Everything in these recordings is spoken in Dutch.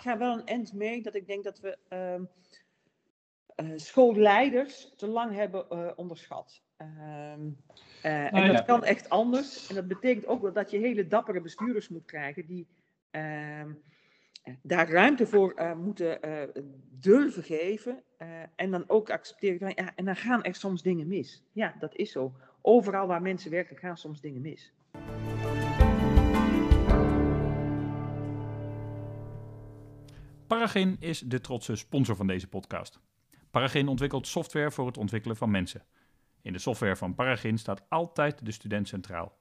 ga wel een end mee dat ik denk dat we ehm, eh, schoolleiders te lang hebben uh, onderschat. Ehm, uh, en dat kan echt anders. En dat betekent ook wel dat je hele dappere bestuurders moet krijgen die ehm, daar ruimte voor moeten durven geven. en dan ook accepteren. Van, ja, en dan gaan er soms dingen mis. Ja, dat is zo. Overal waar mensen werken gaan soms dingen mis. Paragin is de trotse sponsor van deze podcast. Paragin ontwikkelt software voor het ontwikkelen van mensen. In de software van Paragin staat altijd de student centraal.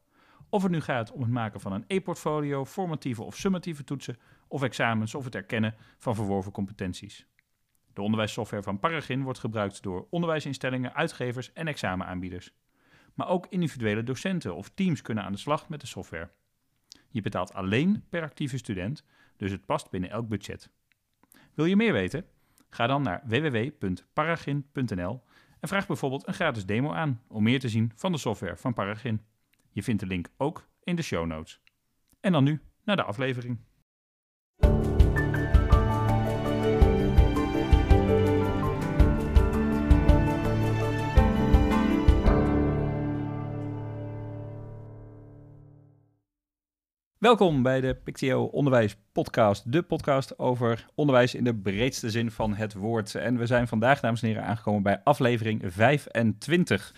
Of het nu gaat om het maken van een e-portfolio, formatieve of summatieve toetsen, of examens of het erkennen van verworven competenties. De onderwijssoftware van Paragin wordt gebruikt door onderwijsinstellingen, uitgevers en examenaanbieders. Maar ook individuele docenten of teams kunnen aan de slag met de software. Je betaalt alleen per actieve student, dus het past binnen elk budget. Wil je meer weten? Ga dan naar www.paragin.nl en vraag bijvoorbeeld een gratis demo aan om meer te zien van de software van Paragin. Je vindt de link ook in de show notes. En dan nu naar de aflevering. Welkom bij de Pictio Onderwijs Podcast, de podcast over onderwijs in de breedste zin van het woord. En we zijn vandaag, dames en heren, aangekomen bij aflevering 25.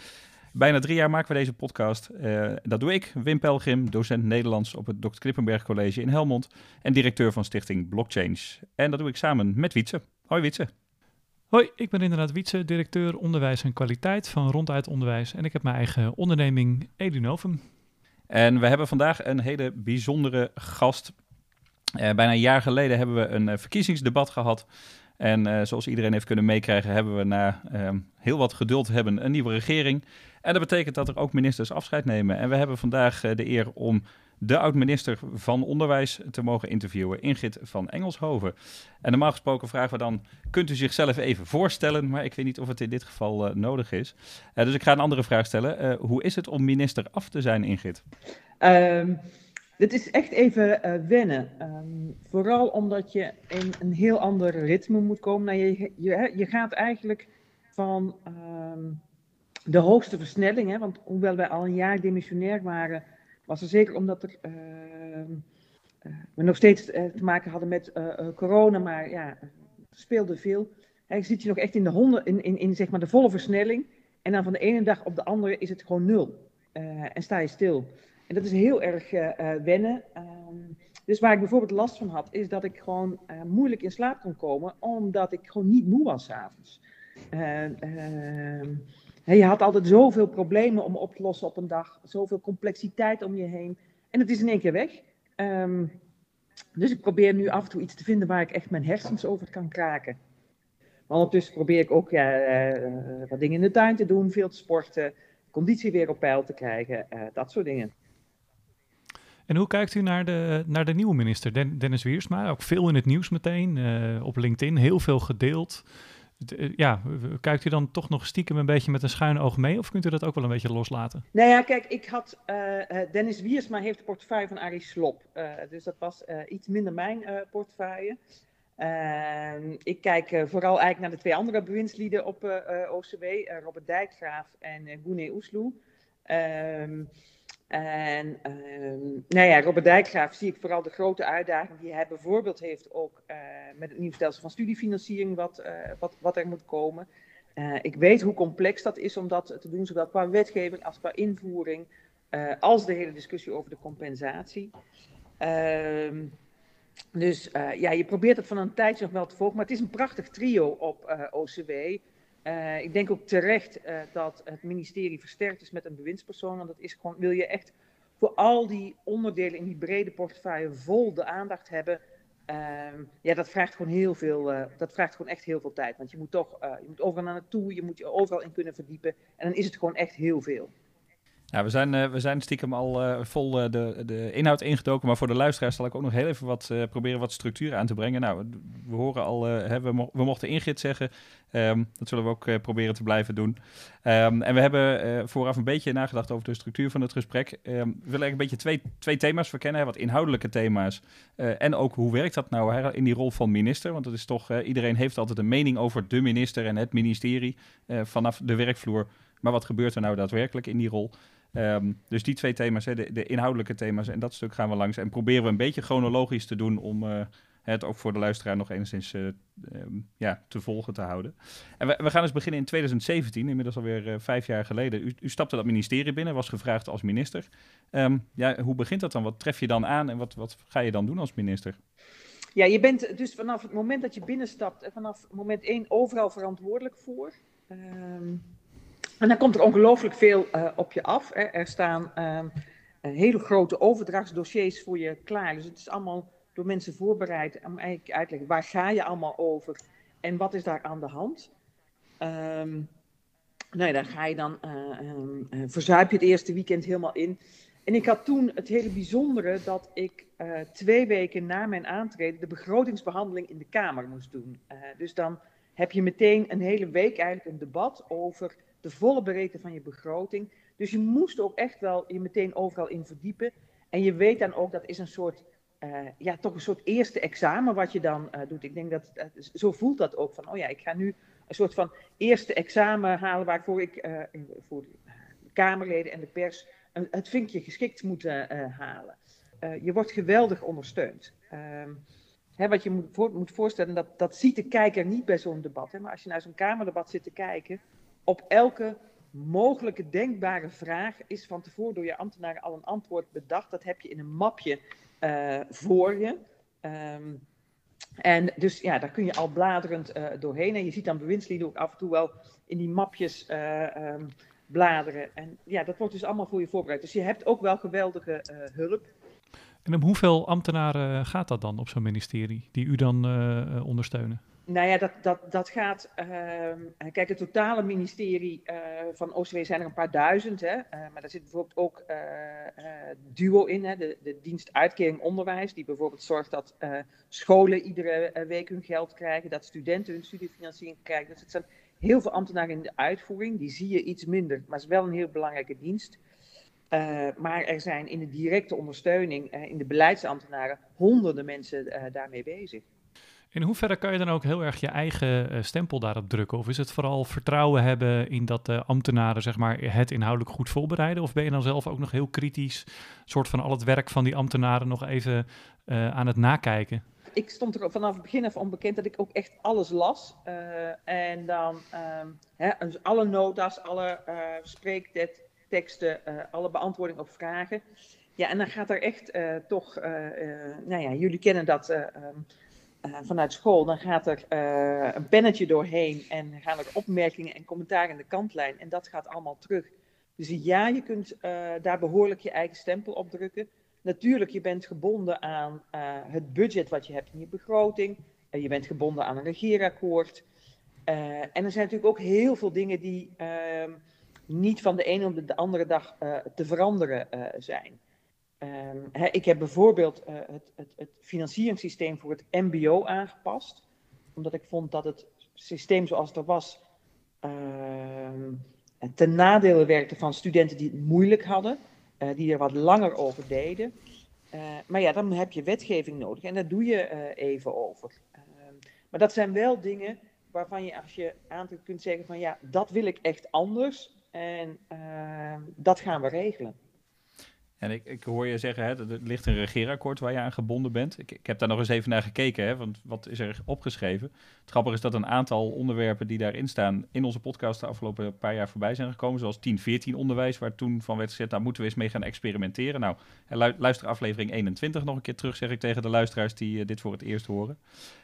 Bijna drie jaar maken we deze podcast. Uh, dat doe ik, Wim Pelgrim, docent Nederlands op het Dr. Klippenberg College in Helmond en directeur van stichting Blockchange. En dat doe ik samen met Wietse. Hoi Wietse. Hoi, ik ben inderdaad Wietse, directeur onderwijs en kwaliteit van Ronduit Onderwijs. En ik heb mijn eigen onderneming Edunovum. En we hebben vandaag een hele bijzondere gast. Uh, bijna een jaar geleden hebben we een uh, verkiezingsdebat gehad. En uh, zoals iedereen heeft kunnen meekrijgen, hebben we na ehm, heel wat geduld hebben een nieuwe regering. En dat betekent dat er ook ministers afscheid nemen. En we hebben vandaag de eer om de oud-minister van Onderwijs te mogen interviewen, Ingrid van Engelshoven. En normaal gesproken vragen we dan, kunt u zichzelf even voorstellen? Maar ik weet niet of het in dit geval uh, nodig is. Uh, dus ik ga een andere vraag stellen. Uh, hoe is het om minister af te zijn, Ingrid? Um, dit is echt even wennen. Um, vooral omdat je in een heel ander ritme moet komen. Nou, je, je, je gaat eigenlijk van um, de hoogste versnelling, hè, want hoewel wij al een jaar demissionair waren was er zeker omdat er, ehm, eh, we nog steeds eh, te maken hadden met eh, corona, maar ja, speelde veel. je ziet je nog echt in de, honden, in, in, in zeg maar de volle versnelling. En dan van de ene dag op de andere is het gewoon nul. en sta je stil. En dat is heel erg wennen. Ehm, dus waar ik bijvoorbeeld last van had, is dat ik gewoon moeilijk in slaap kon komen, omdat ik gewoon niet moe was s'avonds. Uh, je had altijd zoveel problemen om op te lossen op een dag, zoveel complexiteit om je heen. En het is in één keer weg. Um, dus ik probeer nu af en toe iets te vinden waar ik echt mijn hersens over kan kraken. Maar ondertussen probeer ik ook ja, uh, wat dingen in de tuin te doen, veel te sporten, conditie weer op peil te krijgen, uh, dat soort dingen. En hoe kijkt u naar de, naar de nieuwe minister, Dennis Wiersma? Ook veel in het nieuws meteen, uh, op LinkedIn, heel veel gedeeld. Eh, ja, kijkt u dan toch nog stiekem een beetje met een schuin oog mee? Of kunt u dat ook wel een beetje loslaten? Nou ja, kijk, ik had... Uh, Dennis Wiersma heeft de portefeuille van Arie Slop. Dus dat was iets minder mijn portefeuille. Ehm, ik kijk vooral eigenlijk naar de twee andere bewindslieden op OCW. Robert Dijkgraaf en Gune Oesloe. En uh, nou ja, Robert Dijkgraaf zie ik vooral de grote uitdaging die hij bijvoorbeeld heeft ook uh, met het nieuwe stelsel van studiefinanciering wat, uh, wat, wat er moet komen. Eh, ik weet hoe complex dat is om dat te doen, zowel qua wetgeving als qua invoering, als de hele discussie over de compensatie. Ehm, dus ja, je probeert het van een tijdje nog wel te volgen, maar het is een prachtig trio op OCW. Uh, ik denk ook terecht uh, dat het ministerie versterkt is met een bewindspersoon. Want dat is gewoon, wil je echt voor al die onderdelen in die brede portefeuille vol de aandacht hebben. Uh, ja, dat vraagt gewoon heel veel, uh, dat vraagt gewoon echt heel veel tijd. Want je moet toch, je moet overal naar naartoe, je moet je overal in kunnen verdiepen. En dan is het gewoon echt heel veel. We zijn, uh, we zijn stiekem al uh, vol uh, de, de inhoud ingedoken, maar voor de luisteraars zal ik ook nog heel even wat proberen wat structuur aan te brengen. Nou, we horen al, hè, we, we, mochten Ingrid zeggen, um, dat zullen we ook proberen te blijven doen. Um, en we hebben vooraf een beetje nagedacht over de structuur van het gesprek. Um, we willen eigenlijk een beetje twee, twee thema's verkennen, hè, wat inhoudelijke thema's. en ook hoe werkt dat nou hè, in die rol van minister? Want het is toch, iedereen heeft altijd een mening over de minister en het ministerie vanaf de werkvloer. Maar wat gebeurt er nou daadwerkelijk in die rol? Um, dus die twee thema's, hè, de, de, inhoudelijke thema's en dat stuk gaan we langs. En proberen we een beetje chronologisch te doen om uh, het ook voor de luisteraar nog enigszins uh, um, ja, te volgen te houden. En we, gaan dus beginnen in 2017, inmiddels alweer uh, vijf jaar geleden. U, u, stapte dat ministerie binnen, was gevraagd als minister. Um, ja, hoe begint dat dan? Wat tref je dan aan en wat, wat ga je dan doen als minister? Ja, je bent dus vanaf het moment dat je binnenstapt, vanaf moment één overal verantwoordelijk voor. En dan komt er ongelooflijk veel uh, op je af. Hè. Er staan um, hele grote overdrachtsdossiers voor je klaar. Dus het is allemaal door mensen voorbereid om eigenlijk uit te leggen waar ga je allemaal over en wat is daar aan de hand. Um, ja, dan ga je dan, uh, um, verzuip je het eerste weekend helemaal in. En ik had toen het hele bijzondere dat ik twee weken na mijn aantreden de begrotingsbehandeling in de Kamer moest doen. Dus dan heb je meteen een hele week eigenlijk een debat over de volle breedte van je begroting. Dus je moest ook echt wel je meteen overal in verdiepen. En je weet dan ook, dat is een soort, uh, ja, toch een soort eerste examen wat je dan uh, doet. Ik denk dat, zo voelt dat ook, van oh ja, ik ga nu een soort van eerste examen halen waarvoor ik voor de Kamerleden en de pers een, het vinkje geschikt moet halen. je wordt geweldig ondersteund. Ehm, Hè, wat je moet, moet voorstellen, dat, dat ziet de kijker niet bij zo'n debat. Hè, maar als je naar zo'n Kamerdebat zit te kijken, op elke mogelijke denkbare vraag is van tevoren door je ambtenaren al een antwoord bedacht. Dat heb je in een mapje uh, voor je. Um, en dus ja, daar kun je al bladerend uh, doorheen. En je ziet dan bewindslieden ook af en toe wel in die mapjes uh, um, bladeren. En ja, dat wordt dus allemaal voor je voorbereid. Dus je hebt ook wel geweldige hulp. En om hoeveel ambtenaren gaat dat dan op zo'n ministerie, die u dan ondersteunen? Nou ja, dat, dat, dat gaat. Uh, kijk, het totale ministerie uh, van OCW zijn er een paar duizend. Hè, uh, maar daar zit bijvoorbeeld ook Duo in, hè, de, de dienst uitkering onderwijs, die bijvoorbeeld zorgt dat scholen iedere week hun geld krijgen, dat studenten hun studiefinanciering krijgen. Dus het zijn heel veel ambtenaren in de uitvoering, die zie je iets minder, maar het is wel een heel belangrijke dienst. maar er zijn in de directe ondersteuning, in de beleidsambtenaren, honderden mensen daarmee bezig. In hoeverre kan je dan ook heel erg je eigen uh, stempel daarop drukken? Of is het vooral vertrouwen hebben in dat de ambtenaren zeg maar, het inhoudelijk goed voorbereiden? Of ben je dan zelf ook nog heel kritisch, soort van al het werk van die ambtenaren nog even uh, aan het nakijken? Ik stond er vanaf het begin af onbekend dat ik ook echt alles las. Uh, en dan um, hè, dus alle nota's, alle spreekteksten, alle beantwoording op vragen. Ja, en dan gaat er echt toch, nou ja, jullie kennen dat... Um, uh, vanuit school, dan gaat er uh, een pennetje doorheen en gaan er opmerkingen en commentaar in de kantlijn. En dat gaat allemaal terug. Dus ja, je kunt uh, daar behoorlijk je eigen stempel op drukken. Natuurlijk, je bent gebonden aan het budget wat je hebt in je begroting. je bent gebonden aan een regeerakkoord. en er zijn natuurlijk ook heel veel dingen die ehm, niet van de ene op de andere dag te veranderen zijn. He, ik heb bijvoorbeeld uh, het, het, het, financieringssysteem voor het MBO aangepast, omdat ik vond dat het systeem zoals het er was uh, ten nadele werkte van studenten die het moeilijk hadden, uh, die er wat langer over deden. Eh, maar ja, dan heb je wetgeving nodig en daar doe je even over. Ehm, maar dat zijn wel dingen waarvan je als je aantrekt kunt zeggen van ja, dat wil ik echt anders en ehm, dat gaan we regelen. En ik, ik hoor je zeggen, hè, er ligt een regeerakkoord waar je aan gebonden bent. Ik, ik heb daar nog eens even naar gekeken, hè, want wat is er opgeschreven? Het grappige is dat een aantal onderwerpen die daarin staan in onze podcast de afgelopen paar jaar voorbij zijn gekomen. Zoals 10-14 onderwijs, waar toen van werd gezegd, daar moeten we eens mee gaan experimenteren. Nou, luister aflevering 21 nog een keer terug, zeg ik tegen de luisteraars die uh, dit voor het eerst horen.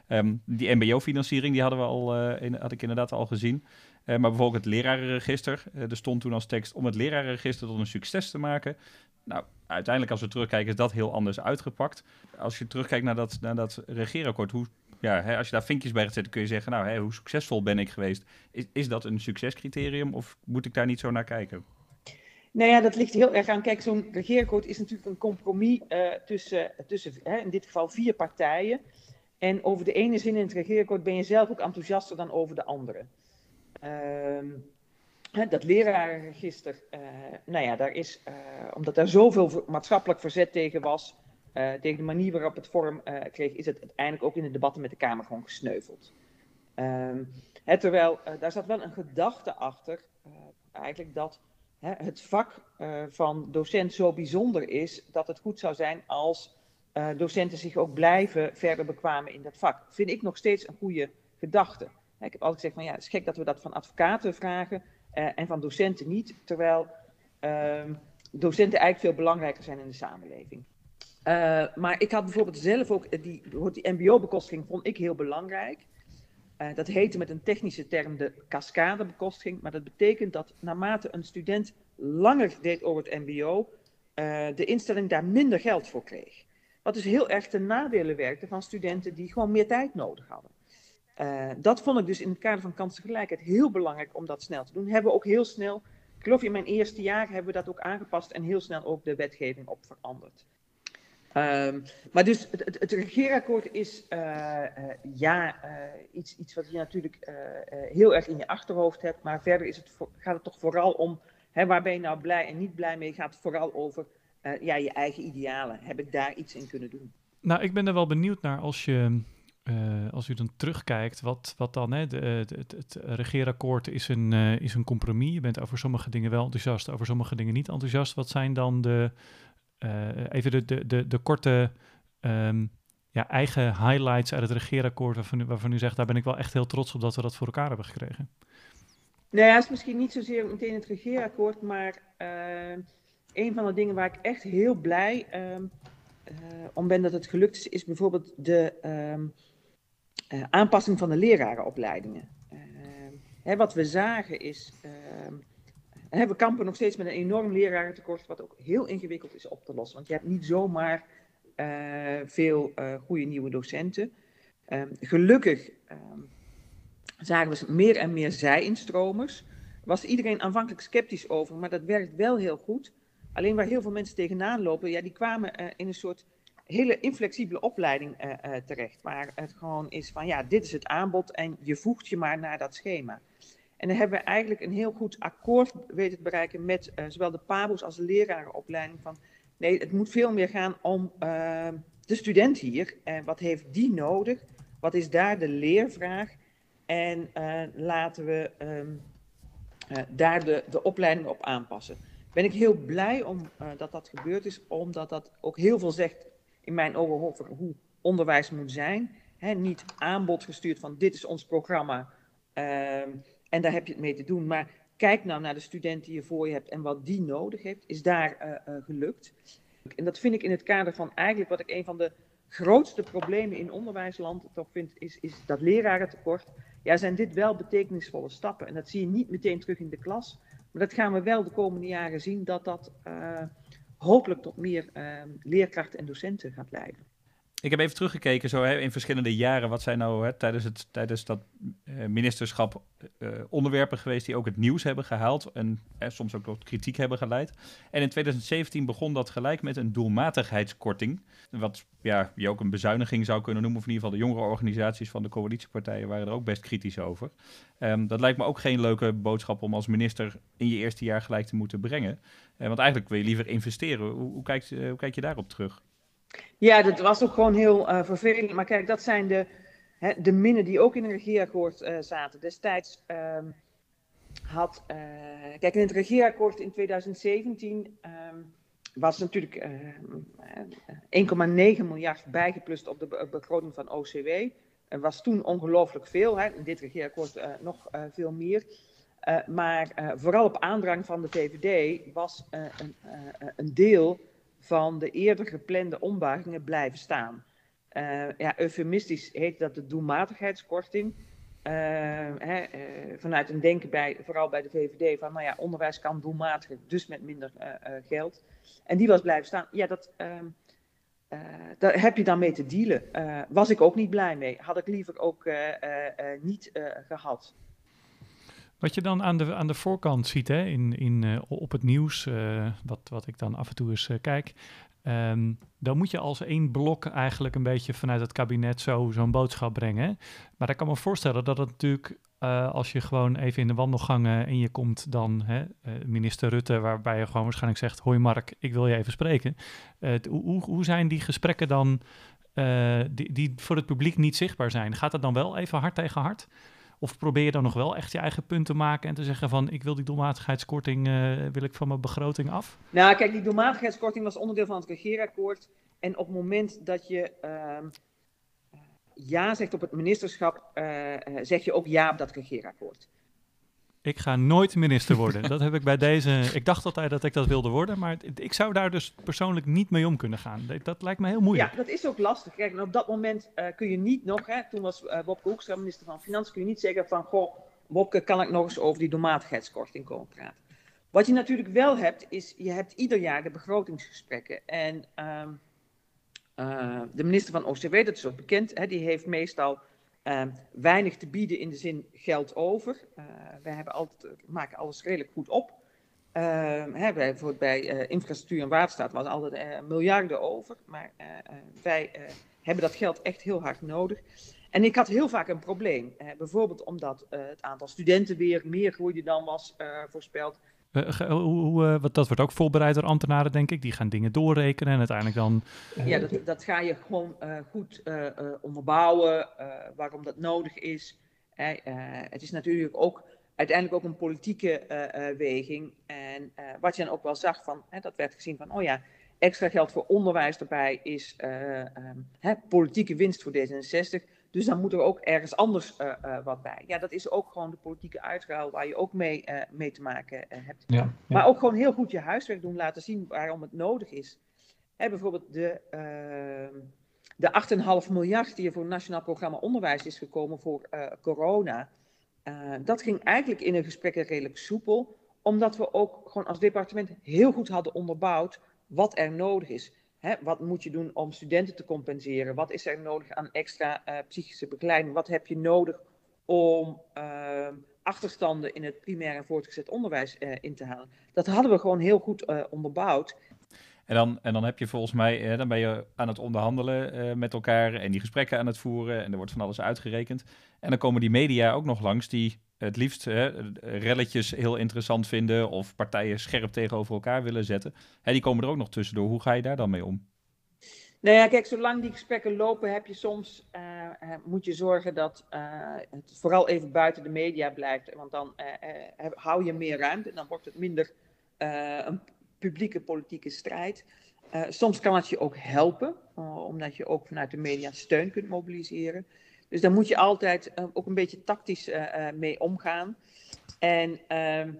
Um, die mbo-financiering, die hadden we al, uh, had ik inderdaad al gezien. Uh, maar bijvoorbeeld het lerarenregister. er stond toen als tekst om het lerarenregister tot een succes te maken. Nou, uiteindelijk als we terugkijken is dat heel anders uitgepakt. Als je terugkijkt naar dat, naar dat regeerakkoord, hoe, ja, hè, als je daar vinkjes bij gaat zetten, kun je zeggen, nou, hè, hoe succesvol ben ik geweest? Is, is dat een succescriterium of moet ik daar niet zo naar kijken? Nou ja, dat ligt heel erg aan. Kijk, zo'n regeerakkoord is natuurlijk een compromis uh, tussen, tussen hè, in dit geval vier partijen. En over de ene zin in het regeerakkoord ben je zelf ook enthousiaster dan over de andere. Uh, dat lerarenregister, uh, nou ja, daar is, uh, omdat daar zoveel maatschappelijk verzet tegen was, tegen de manier waarop het vorm kreeg, is het uiteindelijk ook in de debatten met de Kamer gewoon gesneuveld. Ehm, hè, terwijl daar zat wel een gedachte achter, eigenlijk dat hè, het vak van docent zo bijzonder is dat het goed zou zijn als docenten zich ook blijven verder bekwamen in dat vak. Vind ik nog steeds een goede gedachte. Ik heb altijd gezegd van ja, het is gek dat we dat van advocaten vragen uh, en van docenten niet, terwijl ehm, docenten eigenlijk veel belangrijker zijn in de samenleving. maar ik had bijvoorbeeld zelf ook, die, die mbo-bekostiging vond ik heel belangrijk. Dat heette met een technische term de cascadebekostiging, maar dat betekent dat naarmate een student langer deed over het MBO, de instelling daar minder geld voor kreeg. Wat dus heel erg ten nadele werkte van studenten die gewoon meer tijd nodig hadden. Uh, dat vond ik dus in het kader van kansengelijkheid heel belangrijk om dat snel te doen. Hebben we ook heel snel, ik geloof in mijn eerste jaar hebben we dat ook aangepast en heel snel ook de wetgeving op veranderd. Um, maar dus het, het, regeerakkoord is uh, uh, ja iets, iets wat je natuurlijk heel erg in je achterhoofd hebt. Maar verder is het gaat het toch vooral om hè, waar ben je nou blij en niet blij mee. Gaat het vooral over ja, je eigen idealen. Heb ik daar iets in kunnen doen? Nou, ik ben er wel benieuwd naar als je. Als u dan terugkijkt, wat, wat dan, hè, de, de, het, het regeerakkoord is een, is een compromis. Je bent over sommige dingen wel enthousiast, over sommige dingen niet enthousiast. Wat zijn dan de, even de, de, de, korte um, ja, eigen highlights uit het regeerakkoord waarvan u, waarvan u zegt, daar ben ik wel echt heel trots op dat we dat voor elkaar hebben gekregen? Nou ja, het is misschien niet zozeer meteen het regeerakkoord, maar een van de dingen waar ik echt heel blij uh, om ben dat het gelukt is, is bijvoorbeeld de um, aanpassing van de lerarenopleidingen. Hè, wat we zagen is en we kampen nog steeds met een enorm lerarentekort, wat ook heel ingewikkeld is op te lossen. Want je hebt niet zomaar veel goede nieuwe docenten. Um, gelukkig um, zagen we meer en meer zij-instromers. Was iedereen aanvankelijk sceptisch over, maar dat werkt wel heel goed. Alleen waar heel veel mensen tegenaan lopen, ja, die kwamen in een soort hele inflexibele opleiding terecht. Waar het gewoon is van, ja, dit is het aanbod en je voegt je maar naar dat schema. En dan hebben we eigenlijk een heel goed akkoord weten te bereiken met uh, zowel de PABO's als de lerarenopleiding. Van nee, het moet veel meer gaan om de student hier. En wat heeft die nodig? Wat is daar de leervraag? En laten we um, daar de, de opleiding op aanpassen. Ben ik heel blij om dat dat gebeurd is, omdat dat ook heel veel zegt in mijn ogen hoe onderwijs moet zijn. Niet aanbod gestuurd van dit is ons programma. Ehm, en daar heb je het mee te doen. Maar kijk nou naar de student die je voor je hebt en wat die nodig heeft, is daar uh, uh, gelukt. En dat vind ik in het kader van eigenlijk wat ik een van de grootste problemen in onderwijsland toch vind, is, is dat lerarentekort. Ja, zijn dit wel betekenisvolle stappen. En dat zie je niet meteen terug in de klas. Maar dat gaan we wel de komende jaren zien, dat dat uh, hopelijk tot meer leerkrachten en docenten gaat leiden. Ik heb even teruggekeken zo, hè, in verschillende jaren. Wat zijn nou hè, tijdens, het, tijdens dat uh, ministerschap uh, onderwerpen geweest die ook het nieuws hebben gehaald. En eh, soms ook tot kritiek hebben geleid. En in 2017 begon dat gelijk met een doelmatigheidskorting. Wat ja, je ook een bezuiniging zou kunnen noemen. Of in ieder geval de jongere organisaties van de coalitiepartijen waren er ook best kritisch over. Um, dat lijkt me ook geen leuke boodschap om als minister in je eerste jaar gelijk te moeten brengen. want eigenlijk wil je liever investeren. Hoe, hoe, hoe kijk je daarop terug? Ja, dat was ook gewoon heel uh, vervelend. Maar kijk, dat zijn de, hè, de minnen die ook in het regeerakkoord uh, zaten. Destijds um, had. Uh, kijk, in het regeerakkoord in 2017 um, was natuurlijk 1,9 miljard bijgeplust op de be begroting van OCW. Er was toen ongelooflijk veel. Hè, in dit regeerakkoord nog veel meer. maar vooral op aandrang van de VVD was een, een deel van de eerder geplande ombuigingen blijven staan. Uh, ja, eufemistisch heet dat de doelmatigheidskorting. Uh, hè, uh, vanuit een denken bij, vooral bij de VVD, van nou ja, onderwijs kan doelmatiger, dus met minder geld. En die was blijven staan. Ja, dat, ehm, daar heb je dan mee te dealen. was ik ook niet blij mee. Had ik liever ook niet gehad. Wat je dan aan de, aan de voorkant ziet hè, in, in, uh, op het nieuws, uh, wat, wat ik dan af en toe eens uh, kijk, um, dan moet je als één blok eigenlijk een beetje vanuit het kabinet zo, zo'n boodschap brengen. Maar ik kan me voorstellen dat het natuurlijk, als je gewoon even in de wandelgangen en je komt dan hè, minister Rutte, waarbij je gewoon waarschijnlijk zegt, hoi Mark, ik wil je even spreken. hoe, hoe zijn die gesprekken dan, die, die voor het publiek niet zichtbaar zijn? Gaat het dan wel even hard tegen hard? Of probeer je dan nog wel echt je eigen punt te maken en te zeggen van ik wil die doelmatigheidskorting, uh, wil ik van mijn begroting af? Nou kijk, die doelmatigheidskorting was onderdeel van het regeerakkoord. En op het moment dat je uh, ja zegt op het ministerschap, uh, zeg je ook ja op dat regeerakkoord. Ik ga nooit minister worden. dat heb ik bij deze. Ik dacht altijd dat ik dat wilde worden, maar ik zou daar dus persoonlijk niet mee om kunnen gaan. Dat, lijkt me heel moeilijk. Ja, dat is ook lastig. Kijk, en op dat moment uh, kun je niet nog, hè, toen was uh, Wopke Hoekstra minister van Financiën, kun je niet zeggen van, goh, Wopke, kan ik nog eens over die doelmatigheidskorting komen praten. Wat je natuurlijk wel hebt, is je hebt ieder jaar de begrotingsgesprekken. En um, uh, de minister van OCW, dat is ook bekend, hè, die heeft meestal uh, weinig te bieden in de zin geld over. Uh, wij hebben altijd, maken alles redelijk goed op. Uh, hè, bij infrastructuur en waterstaat was altijd miljarden over. Maar wij hebben dat geld echt heel hard nodig. En ik had heel vaak een probleem. bijvoorbeeld omdat het aantal studenten weer meer groeide dan was voorspeld. Uh, hoe, uh, wat, dat wordt ook voorbereid door ambtenaren, denk ik. Die gaan dingen doorrekenen en uiteindelijk dan... Ja, dat, dat ga je gewoon goed onderbouwen, waarom dat nodig is. het is natuurlijk ook uiteindelijk ook een politieke weging. En wat je dan ook wel zag, van, dat werd gezien van, oh ja, extra geld voor onderwijs erbij is um, politieke winst voor D66. Dus dan moet er ook ergens anders uh, uh, wat bij. Ja, dat is ook gewoon de politieke uitruil waar je ook mee, uh, mee te maken hebt. Ja, ja. Maar ook gewoon heel goed je huiswerk doen, laten zien waarom het nodig is. Hè, bijvoorbeeld de, ehm, de 8,5 miljard die er voor het Nationaal Programma Onderwijs is gekomen voor corona. dat ging eigenlijk in een gesprek redelijk soepel, omdat we ook gewoon als departement heel goed hadden onderbouwd wat er nodig is. Hè, wat moet je doen om studenten te compenseren? Wat is er nodig aan extra uh, psychische begeleiding? Wat heb je nodig om uh, achterstanden in het primair en voortgezet onderwijs uh, in te halen? Dat hadden we gewoon heel goed onderbouwd. En dan, en dan heb je volgens mij, dan ben je aan het onderhandelen met elkaar en die gesprekken aan het voeren en er wordt van alles uitgerekend. En dan komen die media ook nog langs die het liefst hè, relletjes heel interessant vinden of partijen scherp tegenover elkaar willen zetten. Hè, die komen er ook nog tussendoor. Hoe ga je daar dan mee om? Nou ja, kijk, zolang die gesprekken lopen, heb je soms, uh, moet je zorgen dat het vooral even buiten de media blijft. Want dan hou je meer ruimte en dan wordt het minder een publieke politieke strijd. soms kan het je ook helpen, omdat je ook vanuit de media steun kunt mobiliseren. Dus daar moet je altijd uh, ook een beetje tactisch mee omgaan. En, ehm,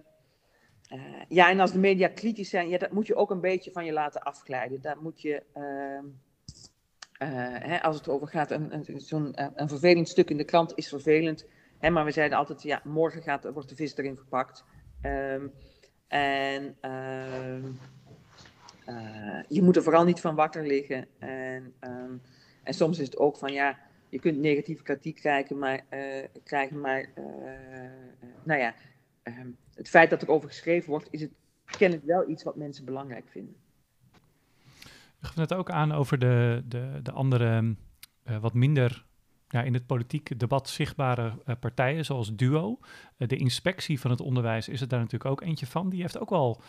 ja, en als de media kritisch zijn, ja, dat moet je ook een beetje van je laten afglijden. Daar moet je, ehm, hè, als het over gaat, een, een, zo'n een vervelend stuk in de krant is vervelend. Hè, maar we zeiden altijd, ja, morgen gaat, wordt de vis erin verpakt. Um, en je moet er vooral niet van wakker liggen. En, en soms is het ook van, ja, je kunt negatieve kritiek krijgen, maar, uh, krijgen, maar uh, nou ja, ehm, het feit dat er over geschreven wordt, is het kennelijk wel iets wat mensen belangrijk vinden. Je gaf het ook aan over de, de, de andere, wat minder ja, in het politiek debat zichtbare partijen, zoals DUO. de inspectie van het onderwijs is er daar natuurlijk ook eentje van. Die heeft ook wel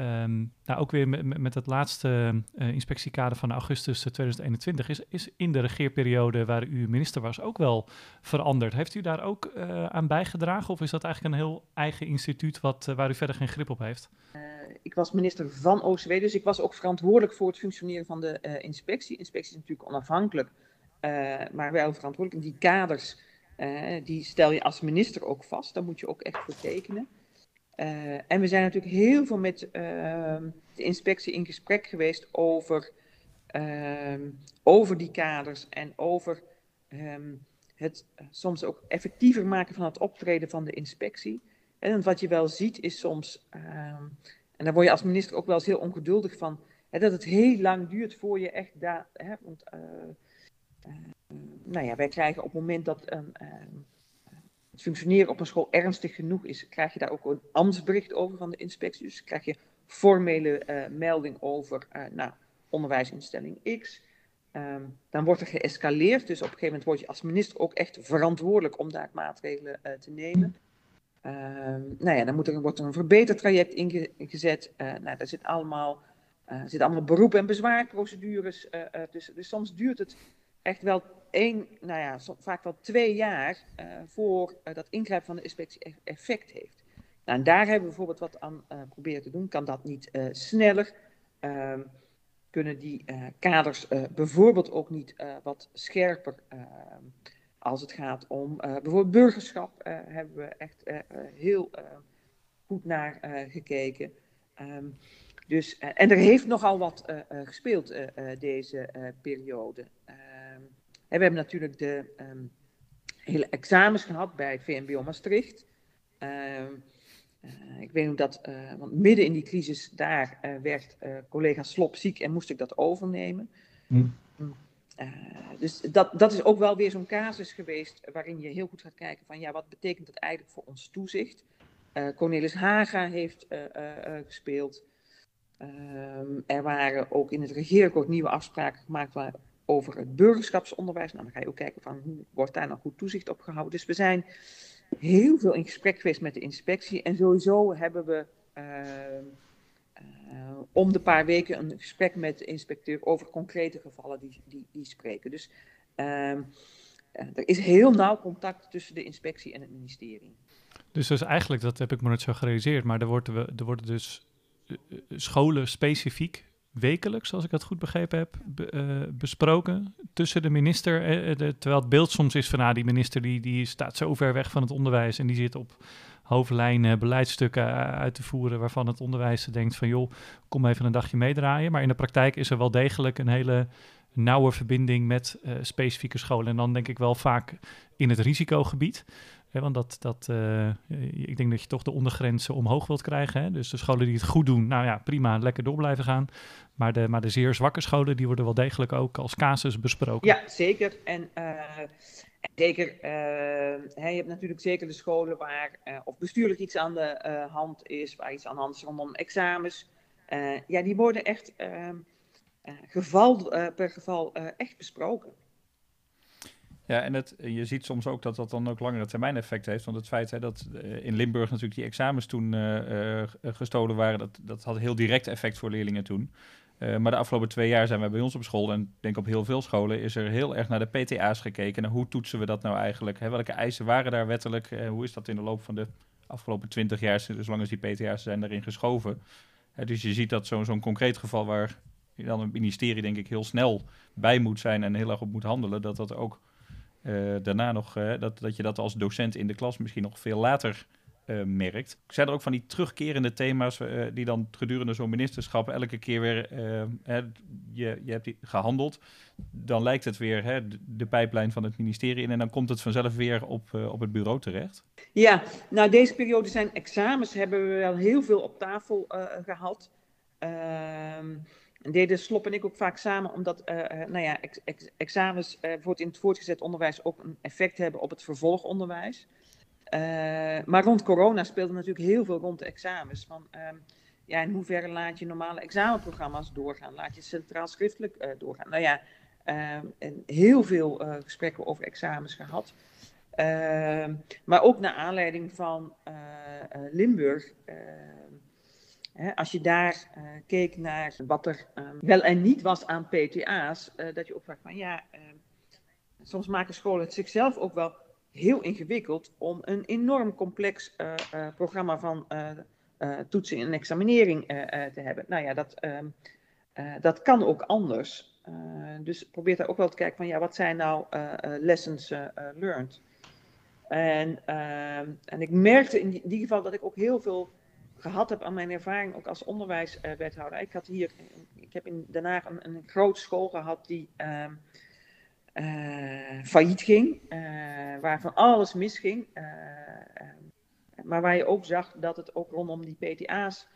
Um, nou, ook weer met, met het laatste uh, inspectiekader van augustus 2021 is, is in de regeerperiode waar u minister was ook wel veranderd. Heeft u daar ook aan bijgedragen of is dat eigenlijk een heel eigen instituut wat, waar u verder geen grip op heeft? ik was minister van OCW, dus ik was ook verantwoordelijk voor het functioneren van de inspectie. Inspectie is natuurlijk onafhankelijk, maar wel verantwoordelijk. Die kaders, die stel je als minister ook vast, daar moet je ook echt voor tekenen. Uh, en we zijn natuurlijk heel veel met uh, de inspectie in gesprek geweest over, uh, over die kaders en over um, het soms ook effectiever maken van het optreden van de inspectie. En wat je wel ziet is soms, ehm, en daar word je als minister ook wel eens heel ongeduldig van, hè, dat het heel lang duurt voor je echt daar. Hè, want, nou ja, wij krijgen op het moment dat een het functioneren op een school ernstig genoeg is, krijg je daar ook een ambtsbericht over van de inspectie. Dus krijg je formele uh, melding over uh, nou, onderwijsinstelling X. Um, dan wordt er geëscaleerd. Dus op een gegeven moment word je als minister ook echt verantwoordelijk om daar maatregelen uh, te nemen. Nou ja, dan moet er, wordt er een verbetertraject ingezet. nou, daar zit allemaal, zit allemaal beroep- en bezwaarprocedures tussen. Dus soms duurt het echt wel één, nou ja, vaak wel twee jaar voor dat ingrijpen van de inspectie e-, effect heeft. Nou, en daar hebben we bijvoorbeeld wat aan uh, proberen te doen. Kan dat niet uh, sneller? Uh, kunnen die uh, kaders bijvoorbeeld ook niet wat scherper ehm, als het gaat om bijvoorbeeld burgerschap? hebben we echt heel goed naar gekeken. Um, dus, en er heeft nogal wat gespeeld deze periode. Ehm, we hebben natuurlijk de hele examens gehad bij VMBO Maastricht. Uh, ik weet nog dat, uh, want midden in die crisis daar uh, werd collega Slop ziek en moest ik dat overnemen. Mm. dus dat, dat is ook wel weer zo'n casus geweest waarin je heel goed gaat kijken van ja, wat betekent dat eigenlijk voor ons toezicht? Cornelis Haga heeft gespeeld. Ehm, er waren ook in het regeerakkoord nieuwe afspraken gemaakt over het burgerschapsonderwijs. Nou, dan ga je ook kijken van hoe wordt daar nou goed toezicht op gehouden. Dus we zijn heel veel in gesprek geweest met de inspectie. En sowieso hebben we uh, uh, om de paar weken een gesprek met de inspecteur over concrete gevallen die, die, die spreken. Dus uh, er is heel nauw contact tussen de inspectie en het ministerie. Dus, dus eigenlijk, dat heb ik me net zo gerealiseerd, maar er worden, we, er worden dus scholen specifiek wekelijks, als ik dat goed begrepen heb, be, uh, besproken tussen de minister. Eh, de, terwijl het beeld soms is van ah, die minister die, die staat zo ver weg van het onderwijs en die zit op hoofdlijnen beleidstukken uit te voeren waarvan het onderwijs denkt van joh, kom even een dagje meedraaien. Maar in de praktijk is er wel degelijk een hele nauwe verbinding met specifieke scholen. En dan denk ik wel vaak in het risicogebied. Hè, want dat, dat, uh, ik denk dat je toch de ondergrenzen omhoog wilt krijgen. Hè? Dus de scholen die het goed doen, nou ja, prima, lekker door blijven gaan. Maar de, maar de zeer zwakke scholen, die worden wel degelijk ook als casus besproken. Ja, zeker. En uh, zeker, uh, je hebt natuurlijk zeker de scholen waar of bestuurlijk iets aan de hand is, waar iets aan de hand is rondom examens. ja, die worden echt geval per geval echt besproken. Ja, en het, je ziet soms ook dat dat dan ook langere termijn effect heeft. Want het feit hè, dat uh, in Limburg natuurlijk die examens toen uh, uh, gestolen waren, dat, dat had heel direct effect voor leerlingen toen. maar de afgelopen twee jaar zijn we bij ons op school, en ik denk op heel veel scholen, is er heel erg naar de PTA's gekeken. Naar hoe toetsen we dat nou eigenlijk? Hè? Welke eisen waren daar wettelijk? hoe is dat in de loop van de afgelopen twintig jaar, zolang als die PTA's zijn, daarin geschoven? dus je ziet dat zo'n zo'n concreet geval waar dan het ministerie denk ik heel snel bij moet zijn en heel erg op moet handelen, dat dat ook daarna nog, uh, dat, dat je dat als docent in de klas misschien nog veel later uh, merkt. Zijn er ook van die terugkerende thema's die dan gedurende zo'n ministerschap elke keer weer, je, je hebt die gehandeld, dan lijkt het weer de, pijplijn van het ministerie in en dan komt het vanzelf weer op, op het bureau terecht? Ja, nou deze periode zijn examens, hebben we wel heel veel op tafel gehad. Ehm, deden Slop en ik ook vaak samen, omdat uh, nou ja, ex ex examens uh, in het voortgezet onderwijs ook een effect hebben op het vervolgonderwijs. Maar rond corona speelde natuurlijk heel veel rond de examens. Van, ehm, ja, in hoeverre laat je normale examenprogramma's doorgaan? Laat je centraal schriftelijk doorgaan? Nou ja, ehm, en heel veel gesprekken over examens gehad. Ehm, maar ook naar aanleiding van Limburg als je daar uh, keek naar wat er um, wel en niet was aan PTA's, uh, dat je ook vraagt van ja, uh, soms maken scholen het zichzelf ook wel heel ingewikkeld om een enorm complex eh, programma van toetsen en examinering te hebben. Nou ja, dat, ehm, dat kan ook anders. dus probeer daar ook wel te kijken van ja, wat zijn nou lessons learned? En, ehm, en ik merkte in ieder geval dat ik ook heel veel gehad heb aan mijn ervaring ook als onderwijswethouder. Ik had hier, ik heb in Den Haag een, een grote school gehad die uh, uh, failliet ging, uh, waar van alles misging. Uh, maar waar je ook zag dat het ook rondom die PTA's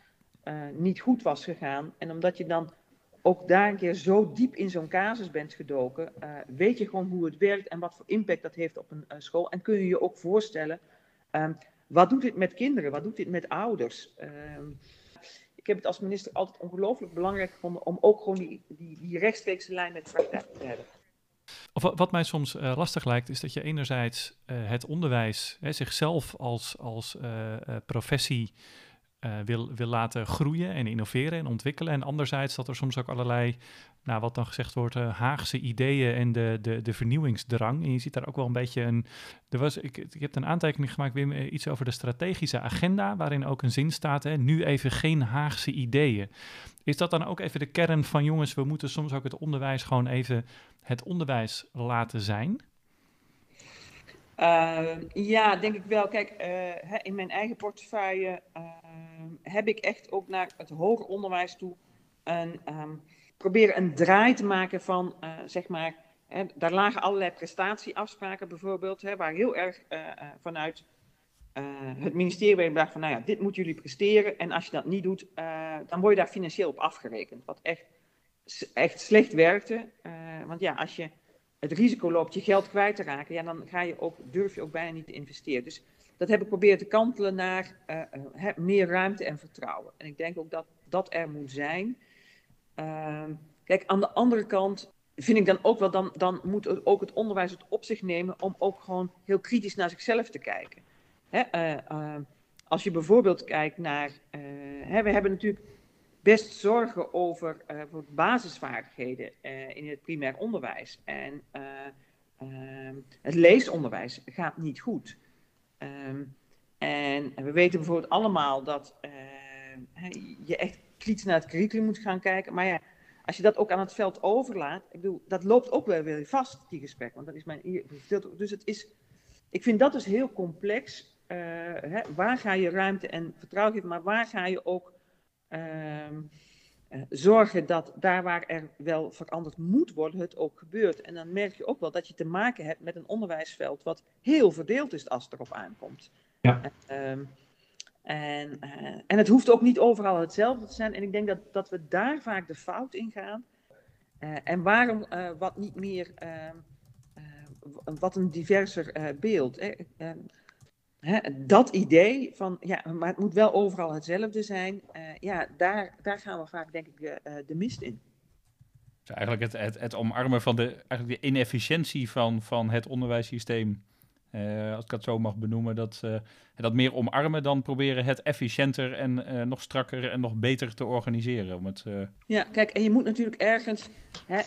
niet goed was gegaan. En omdat je dan ook daar een keer zo diep in zo'n casus bent gedoken, weet je gewoon hoe het werkt en wat voor impact dat heeft op een school. En kun je je ook voorstellen, ehm, wat doet dit met kinderen? Wat doet dit met ouders? Ehm, ik heb het als minister altijd ongelooflijk belangrijk gevonden om ook gewoon die, die, die rechtstreekse lijn met praktijk te hebben. Of wat mij soms uh, lastig lijkt, is dat je enerzijds uh, het onderwijs hè, zichzelf als, als uh, professie uh, wil, wil laten groeien en innoveren en ontwikkelen. En anderzijds dat er soms ook allerlei, nou, wat dan gezegd wordt, uh, Haagse ideeën en de, de, de vernieuwingsdrang. En je ziet daar ook wel een beetje een. Er was, ik, ik heb een aantekening gemaakt, weer iets over de strategische agenda, waarin ook een zin staat: hè, nu even geen Haagse ideeën. Is dat dan ook even de kern van jongens, we moeten soms ook het onderwijs gewoon even het onderwijs laten zijn? Uh, ja, denk ik wel. Kijk, uh, in mijn eigen portefeuille uh, heb ik echt ook naar het hoger onderwijs toe een, um, proberen een draai te maken van, eh, zeg maar, hè, daar lagen allerlei prestatieafspraken bijvoorbeeld, hè, waar heel erg vanuit het ministerie werd gedacht van, nou ja, dit moeten jullie presteren en als je dat niet doet, dan word je daar financieel op afgerekend. Wat echt, echt slecht werkte. want ja, als je het risico loopt je geld kwijt te raken, ja, dan ga je ook, durf je ook bijna niet te investeren. Dus dat heb ik proberen te kantelen naar uh, meer ruimte en vertrouwen. En ik denk ook dat dat er moet zijn. Uh, kijk, aan de andere kant vind ik dan ook wel, dan, dan moet ook het onderwijs het op zich nemen om ook gewoon heel kritisch naar zichzelf te kijken. Hè, uh, als je bijvoorbeeld kijkt naar, hè, we hebben natuurlijk best zorgen over uh, basisvaardigheden uh, in het primair onderwijs. En uh, het leesonderwijs gaat niet goed. Um, en we weten bijvoorbeeld allemaal dat je echt kritisch naar het curriculum moet gaan kijken. Maar ja, als je dat ook aan het veld overlaat, ik bedoel, dat loopt ook wel weer vast, die gesprek. Want dat is mijn. Dus het is. Ik vind dat dus heel complex. Hè, waar ga je ruimte en vertrouwen geven, maar waar ga je ook zorgen dat daar waar er wel veranderd moet worden, het ook gebeurt. En dan merk je ook wel dat je te maken hebt met een onderwijsveld wat heel verdeeld is als het erop aankomt. Ja. Uh, en, uh, en het hoeft ook niet overal hetzelfde te zijn. En ik denk dat, dat we daar vaak de fout in gaan. Uh, en waarom wat niet meer, ehm, wat een diverser beeld. Ehm, Hè, dat idee van, ja, maar het moet wel overal hetzelfde zijn, uh, ja, daar, daar gaan we vaak denk ik de, uh, de mist in. Dus eigenlijk het, het, het, omarmen van de, eigenlijk de inefficiëntie van, van het onderwijssysteem, uh, als ik dat zo mag benoemen, dat, dat meer omarmen dan proberen het efficiënter en nog strakker en nog beter te organiseren. Om het, Ja, kijk, en je moet natuurlijk ergens, hè,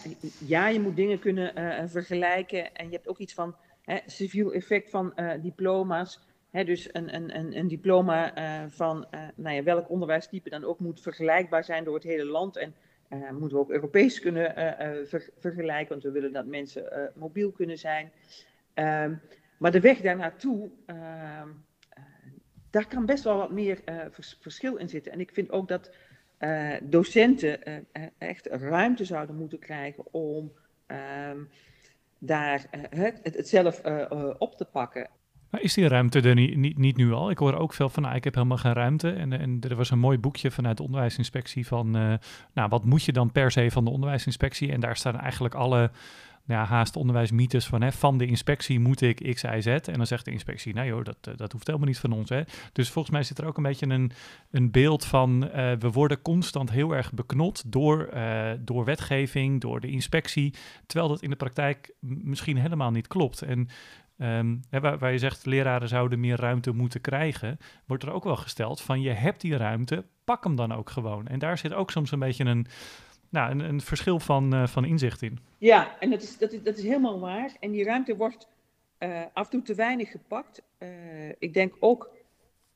ja, je moet dingen kunnen vergelijken en je hebt ook iets van hè, civiel effect van diploma's dus een, een, een, diploma uh, van uh, nou ja, welk onderwijstype dan ook moet vergelijkbaar zijn door het hele land. En uh, moeten we ook Europees kunnen ver, vergelijken, want we willen dat mensen mobiel kunnen zijn. Um, maar de weg daar naartoe, ehm, daar kan best wel wat meer vers, verschil in zitten. En ik vind ook dat docenten echt ruimte zouden moeten krijgen om um, daar het zelf op te pakken. Maar is die ruimte er niet, niet, niet, nu al? Ik hoor ook veel van, nou, ik heb helemaal geen ruimte. En, en er was een mooi boekje vanuit de onderwijsinspectie van, uh, nou, wat moet je dan per se van de onderwijsinspectie? En daar staan eigenlijk alle, nou, haast onderwijsmythes van, hè, van de inspectie moet ik X, Y, Z. En dan zegt de inspectie, nou joh, dat, dat hoeft helemaal niet van ons. Hè. Dus volgens mij zit er ook een beetje een, een beeld van, uh, we worden constant heel erg beknot door, door wetgeving, door de inspectie. Terwijl dat in de praktijk misschien helemaal niet klopt. En Hè, waar, je zegt leraren zouden meer ruimte moeten krijgen, wordt er ook wel gesteld van je hebt die ruimte, pak hem dan ook gewoon. En daar zit ook soms een beetje een, nou, een, een verschil van, uh, van inzicht in. Ja, en dat is, dat is, helemaal waar. En die ruimte wordt uh, af en toe te weinig gepakt. Uh, ik denk ook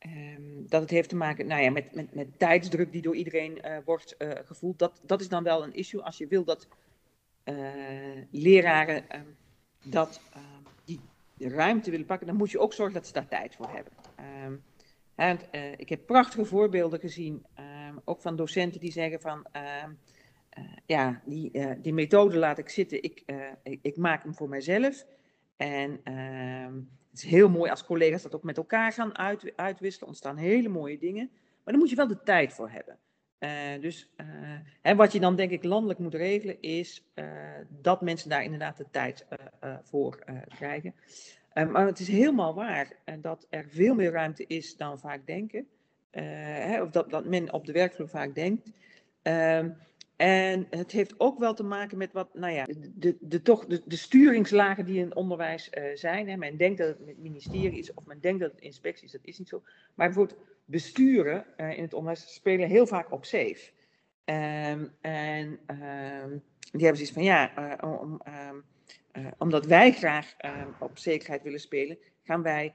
um, dat het heeft te maken nou ja, met, met, met tijdsdruk die door iedereen wordt gevoeld. Dat, dat is dan wel een issue als je wil dat leraren dat ruimte willen pakken, dan moet je ook zorgen dat ze daar tijd voor hebben. Um, en, uh, ik heb prachtige voorbeelden gezien, um, ook van docenten die zeggen van, um, uh, ja, die, uh, die methode laat ik zitten, ik, ik, ik, maak hem voor mijzelf. En het is heel mooi als collega's dat ook met elkaar gaan uit, uitwisselen, ontstaan hele mooie dingen. Maar dan moet je wel de tijd voor hebben. Dus en wat je dan denk ik landelijk moet regelen is dat mensen daar inderdaad de tijd voor krijgen. maar het is helemaal waar dat er veel meer ruimte is dan vaak denken. Hè, of dat, dat men op de werkvloer vaak denkt. Ehm, en het heeft ook wel te maken met wat, nou ja, de, de, toch, de, de sturingslagen die in onderwijs zijn. Hè. Men denkt dat het het ministerie is of men denkt dat het inspectie is, dat is niet zo. Maar bijvoorbeeld besturen uh, in het onderwijs spelen heel vaak op safe. Um, en um, die hebben zoiets van, ja, uh, om, um, omdat wij graag op zekerheid willen spelen, gaan wij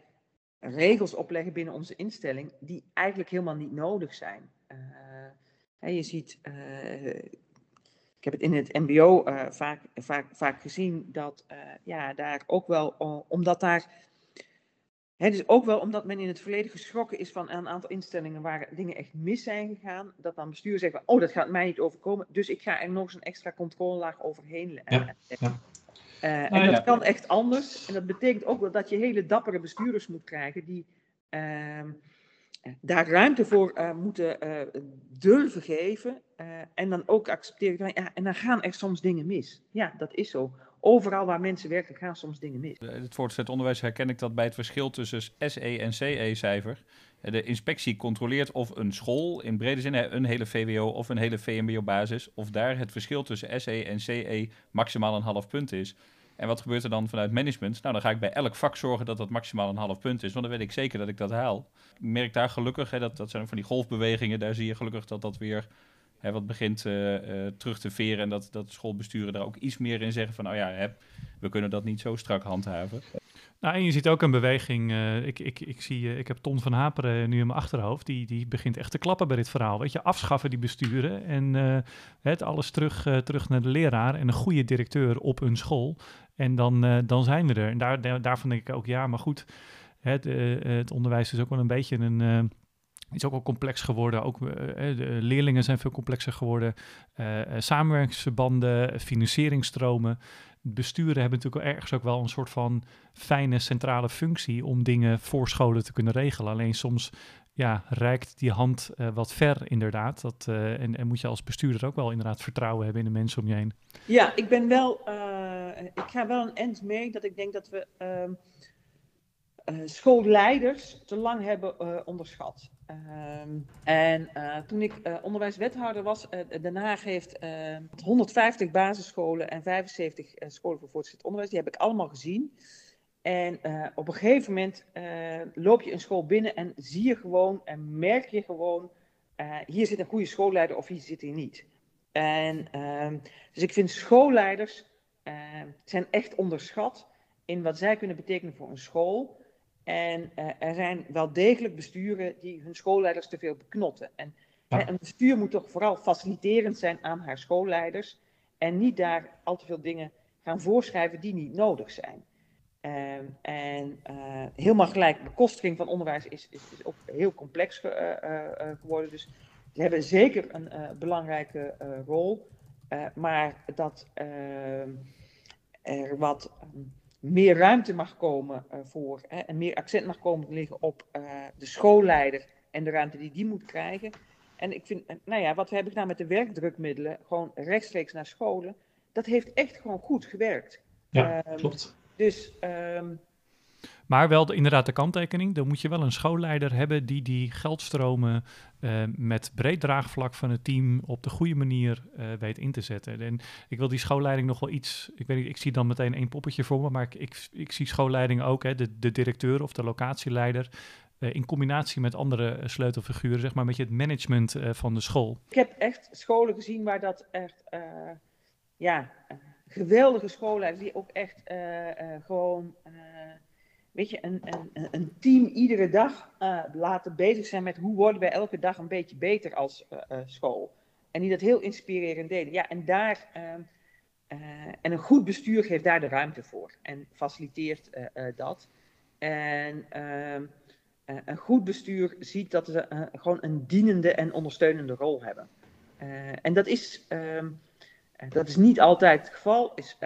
regels opleggen binnen onze instelling die eigenlijk helemaal niet nodig zijn je ziet, ik heb het in het MBO eh, vaak, vaak, vaak gezien dat ja, daar ook wel, omdat daar, hè, dus ook wel omdat men in het verleden geschrokken is van een aantal instellingen waar dingen echt mis zijn gegaan, dat dan bestuur zegt, oh dat gaat mij niet overkomen, dus ik ga er nog eens een extra controlelaag overheen ja, ja. Uh, en dat kan echt anders. En dat betekent ook wel dat je hele dappere bestuurders moet krijgen die uh, daar ruimte voor uh, moeten durven geven. En dan ook accepteren. Ja, en dan gaan er soms dingen mis. Ja, dat is zo. Overal waar mensen werken gaan soms dingen mis. Het voortgezet onderwijs herken ik dat bij het verschil tussen SE en CE-cijfer. De inspectie controleert of een school, in brede zin een hele VWO of een hele VMBO-basis, of daar het verschil tussen SE en CE maximaal een half punt is. En wat gebeurt er dan vanuit management? Nou, dan ga ik bij elk vak zorgen dat dat maximaal een half punt is. Want dan weet ik zeker dat ik dat haal. Ik merk daar gelukkig, hè, dat, dat zijn van die golfbewegingen. Daar zie je gelukkig dat dat weer hè, wat begint uh, uh, terug te veren. En dat, dat schoolbesturen daar ook iets meer in zeggen van... nou ja, hè, we kunnen dat niet zo strak handhaven. Nou, en je ziet ook een beweging. Uh, ik, ik, ik, zie, ik heb Ton van Haperen nu in mijn achterhoofd. Die, die begint echt te klappen bij dit verhaal. Weet je, afschaffen die besturen. En het alles terug, terug naar de leraar. En een goede directeur op een school. En dan, dan zijn we er. En daar, daarvan denk ik ook, ja, maar goed. Het, het onderwijs is ook wel een beetje een is ook al complex geworden. Ook de leerlingen zijn veel complexer geworden. Uh, samenwerkingsverbanden, financieringstromen besturen hebben natuurlijk ergens ook wel een soort van fijne centrale functie om dingen voor scholen te kunnen regelen. Alleen soms ja, reikt die hand wat ver inderdaad. Dat, en, en, moet je als bestuurder ook wel inderdaad vertrouwen hebben in de mensen om je heen. Ja, ik ben wel, ik ga wel een end mee dat ik denk dat we ehm, schoolleiders te lang hebben onderschat. Ehm, en uh, toen ik onderwijswethouder was, uh, Den heeft 150 basisscholen en 75 scholen voor voortgezet onderwijs. Die heb ik allemaal gezien. En op een gegeven moment loop je een school binnen en zie je gewoon en merk je gewoon, hier zit een goede schoolleider of hier zit hij niet. En, ehm, dus ik vind schoolleiders zijn echt onderschat in wat zij kunnen betekenen voor een school. En uh, er zijn wel degelijk besturen die hun schoolleiders te veel beknotten. En ja. een bestuur moet toch vooral faciliterend zijn aan haar schoolleiders. En niet daar al te veel dingen gaan voorschrijven die niet nodig zijn. Uh, en uh, helemaal gelijk, bekostiging van onderwijs is, is, is ook heel complex ge, uh, geworden. Dus ze hebben zeker een belangrijke rol. maar dat ehm, er wat. Um, meer ruimte mag komen uh, voor hè, en meer accent mag komen te liggen op uh, de schoolleider en de ruimte die die moet krijgen. En ik vind, nou ja, wat we hebben gedaan met de werkdrukmiddelen, gewoon rechtstreeks naar scholen, dat heeft echt gewoon goed gewerkt. Ja, um, klopt. Dus um, maar wel de, inderdaad de kanttekening. Dan moet je wel een schoolleider hebben die die geldstromen uh, met breed draagvlak van het team op de goede manier uh, weet in te zetten. En ik wil die schoolleiding nog wel iets. Ik weet ik zie dan meteen één poppetje voor me, maar ik, ik, zie schoolleiding ook, hè, de, de directeur of de locatieleider. Uh, in combinatie met andere sleutelfiguren, zeg maar, met je het management van de school. Ik heb echt scholen gezien waar dat echt, ja, geweldige schoolleiders die ook echt gewoon weet je, een, een, een team iedere dag uh, laten bezig zijn met hoe worden wij elke dag een beetje beter als uh, uh, school. En die dat heel inspirerend deden. Ja, en daar. Ehm, en een goed bestuur geeft daar de ruimte voor en faciliteert dat. En ehm, een goed bestuur ziet dat ze gewoon een dienende en ondersteunende rol hebben. en dat is, um, dat is niet altijd het geval, is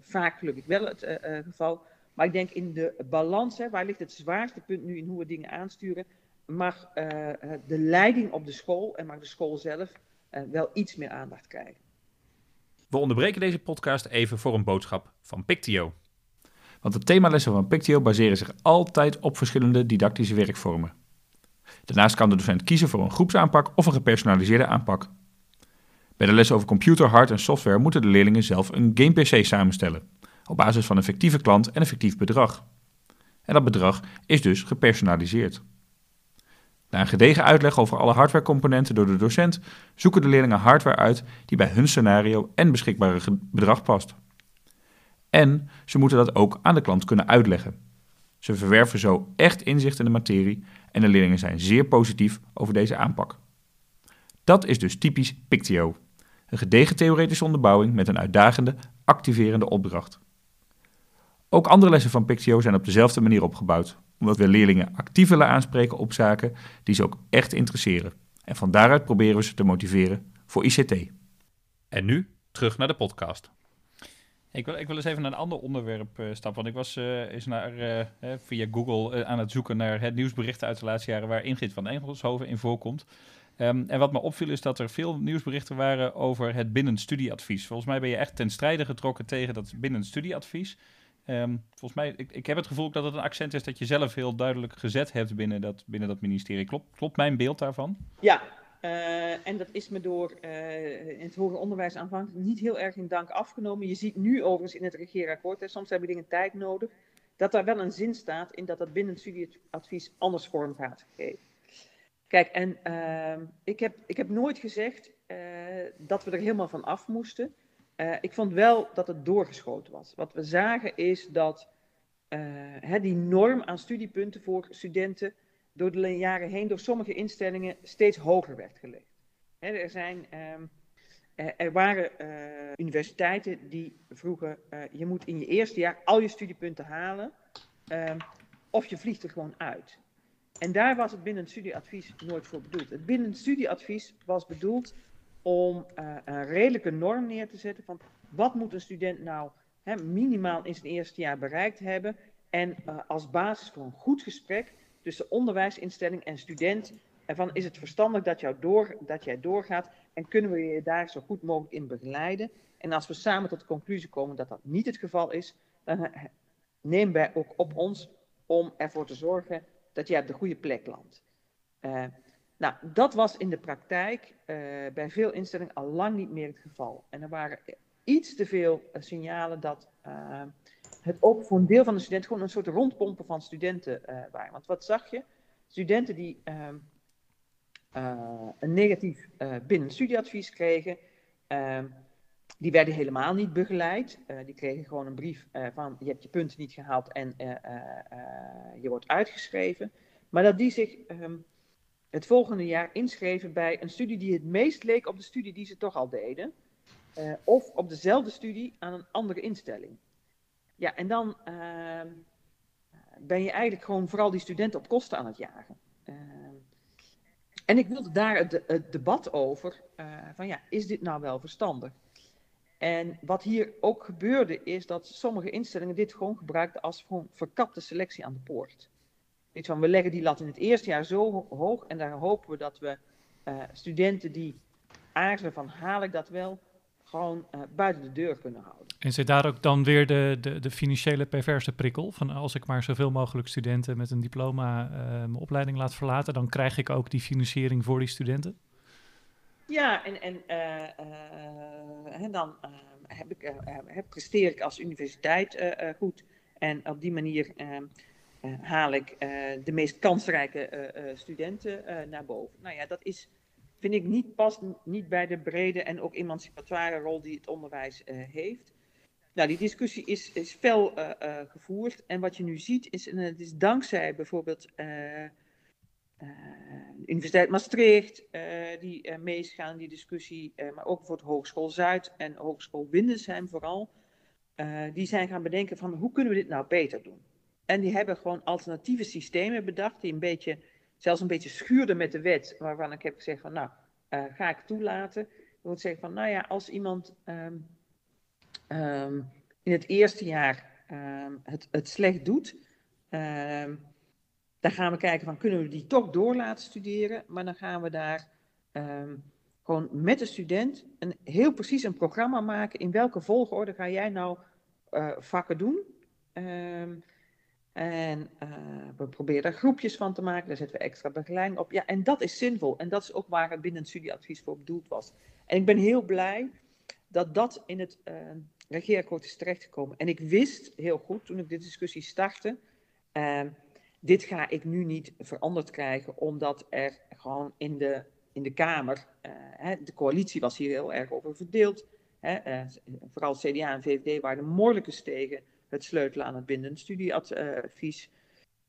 vaak gelukkig wel het geval. Maar ik denk in de balans, hè, waar ligt het zwaarste punt nu in hoe we dingen aansturen, mag de leiding op de school en mag de school zelf wel iets meer aandacht krijgen. We onderbreken deze podcast even voor een boodschap van Pictio. Want de themalessen van Pictio baseren zich altijd op verschillende didactische werkvormen. Daarnaast kan de docent kiezen voor een groepsaanpak of een gepersonaliseerde aanpak. Bij de les over computer, hard en software moeten de leerlingen zelf een game-PC samenstellen, op basis van een fictieve klant en een fictief bedrag. En dat bedrag is dus gepersonaliseerd. Na een gedegen uitleg over alle hardwarecomponenten door de docent, zoeken de leerlingen hardware uit die bij hun scenario en beschikbare bedrag past. En ze moeten dat ook aan de klant kunnen uitleggen. Ze verwerven zo echt inzicht in de materie en de leerlingen zijn zeer positief over deze aanpak. Dat is dus typisch Pictio. Een gedegen theoretische onderbouwing met een uitdagende, activerende opdracht. Ook andere lessen van Pictio zijn op dezelfde manier opgebouwd, omdat we leerlingen actief willen aanspreken op zaken die ze ook echt interesseren. En van daaruit proberen we ze te motiveren voor ICT. En nu terug naar de podcast. Ik wil, ik wil eens even naar een ander onderwerp uh, stappen. Want ik was uh, eens naar, uh, via Google aan het zoeken naar het nieuwsberichten uit de laatste jaren waar Ingrid van Engelshoven in voorkomt. Um, en wat me opviel is dat er veel nieuwsberichten waren over het binnenstudieadvies. Volgens mij ben je echt ten strijde getrokken tegen dat binnenstudieadvies. Um, volgens mij, ik, ik heb het gevoel dat het een accent is dat je zelf heel duidelijk gezet hebt binnen dat, binnen dat ministerie. Klopt, klopt mijn beeld daarvan? Ja, uh, en dat is me door uh, in het hoger onderwijs aanvankelijk niet heel erg in dank afgenomen. Je ziet nu overigens in het regeerakkoord, hè, soms hebben dingen tijd nodig, dat daar wel een zin staat in dat dat binnen het studieadvies anders vorm gaat geven. Kijk, en uh, ik, heb, ik heb nooit gezegd dat we er helemaal van af moesten. Ik vond wel dat het doorgeschoten was. Wat we zagen is dat hè, die norm aan studiepunten voor studenten door de jaren heen door sommige instellingen steeds hoger werd gelegd. er, zijn, ehm, er waren eh, universiteiten die vroegen, je moet in je eerste jaar al je studiepunten halen, um, of je vliegt er gewoon uit. En daar was het binnen studieadvies nooit voor bedoeld. Het binnen studieadvies was bedoeld om uh, een redelijke norm neer te zetten van wat moet een student nou minimaal in zijn eerste jaar bereikt hebben en als basis voor een goed gesprek tussen onderwijsinstelling en student. En van is het verstandig dat, jou door, dat jij doorgaat en kunnen we je daar zo goed mogelijk in begeleiden. En als we samen tot de conclusie komen dat dat niet het geval is, dan nemen wij ook op ons om ervoor te zorgen dat jij op de goede plek landt. Nou, dat was in de praktijk uh, bij veel instellingen al lang niet meer het geval. En er waren iets te veel uh, signalen dat het ook voor een deel van de studenten gewoon een soort rondpompen van studenten waren. Want wat zag je? Studenten die uh, een negatief uh, binnenstudieadvies kregen, ehm, die werden helemaal niet begeleid. die kregen gewoon een brief van je hebt je punten niet gehaald en je wordt uitgeschreven. Maar dat die zich um, het volgende jaar inschreven bij een studie die het meest leek op de studie die ze toch al deden. of op dezelfde studie aan een andere instelling. Ja, en dan uh, ben je eigenlijk gewoon vooral die studenten op kosten aan het jagen. Uh, en ik wilde daar het, het debat over, van ja, is dit nou wel verstandig? En wat hier ook gebeurde is dat sommige instellingen dit gewoon gebruikten als gewoon verkapte selectie aan de poort. Iets van, we leggen die lat in het eerste jaar zo hoog en daar hopen we dat we uh, studenten die aarzelen van haal ik dat wel, gewoon uh, buiten de deur kunnen houden. En zit daar ook dan weer de, de, de, financiële perverse prikkel? Van als ik maar zoveel mogelijk studenten met een diploma uh, mijn opleiding laat verlaten, dan krijg ik ook die financiering voor die studenten? Ja, en, en uh, dan heb ik, heb, presteer ik als universiteit goed. En op die manier haal ik de meest kansrijke studenten naar boven. Nou ja, dat is vind ik niet past niet bij de brede en ook emancipatoire rol die het onderwijs heeft. Nou, die discussie is, is fel gevoerd. En wat je nu ziet, is, en het is dankzij bijvoorbeeld de Universiteit Maastricht, die meegaan in die discussie, maar ook bijvoorbeeld Hogeschool Zuid en Hogeschool Windesheim vooral, die zijn gaan bedenken van hoe kunnen we dit nou beter doen? En die hebben gewoon alternatieve systemen bedacht die een beetje zelfs een beetje schuurde met de wet, waarvan ik heb gezegd van nou, uh, ga ik toelaten. Ik moet zeggen van nou ja, als iemand um, um, in het eerste jaar um, het, het, slecht doet, dan gaan we kijken van kunnen we die toch door laten studeren, maar dan gaan we daar ehm, gewoon met de student een heel precies een programma maken. In welke volgorde ga jij nou uh, vakken doen? Ehm, en uh, we proberen daar groepjes van te maken. Daar zetten we extra begeleiding op. Ja, en dat is zinvol. En dat is ook waar het binnen het studieadvies voor bedoeld was. En ik ben heel blij dat dat in het uh, regeerakkoord is terechtgekomen. En ik wist heel goed toen ik de discussie startte. Uh, dit ga ik nu niet veranderd krijgen, omdat er gewoon in de, in de Kamer, hè, de coalitie was hier heel erg over verdeeld. Hè, vooral CDA en VVD waren moeilijke tegen het sleutelen aan het bindend studieadvies.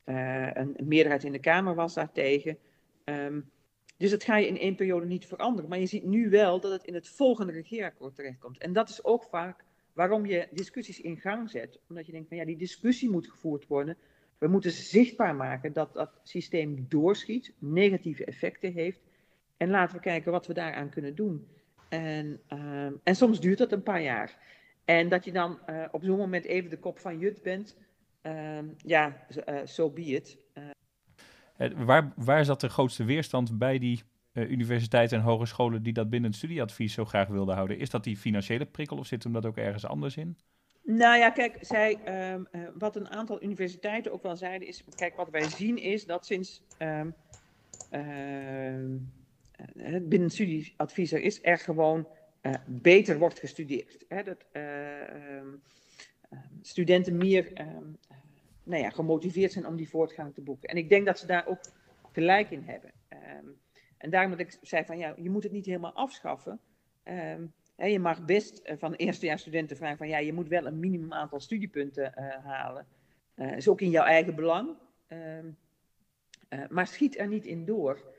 Uh, een, meerderheid in de Kamer was daartegen. Um, dus dat ga je in één periode niet veranderen. Maar je ziet nu wel dat het in het volgende regeerakkoord terechtkomt. En dat is ook vaak waarom je discussies in gang zet. Omdat je denkt van ja, die discussie moet gevoerd worden. We moeten zichtbaar maken dat dat systeem doorschiet, negatieve effecten heeft. En laten we kijken wat we daaraan kunnen doen. En, uh, en soms duurt dat een paar jaar. En dat je dan uh, op zo'n moment even de kop van Jut bent, uh, ja, zo uh, so be it. waar, waar zat de grootste weerstand bij die universiteiten en hogescholen die dat binnen het studieadvies zo graag wilden houden? Is dat die financiële prikkel of zit hem dat ook ergens anders in? Nou ja, kijk, zij, um, wat een aantal universiteiten ook wel zeiden is, kijk, wat wij zien is dat sinds um, het binnen het studieadvies er is er gewoon uh, beter wordt gestudeerd. Hè? Dat uh, um, studenten meer um, nou ja, gemotiveerd zijn om die voortgang te boeken. En ik denk dat ze daar ook gelijk in hebben. En daarom dat ik zei van ja, je moet het niet helemaal afschaffen. Je mag best van eerstejaarsstudenten vragen van ja, je moet wel een minimum aantal studiepunten uh, halen. Dat is ook in jouw eigen belang. maar schiet er niet in door.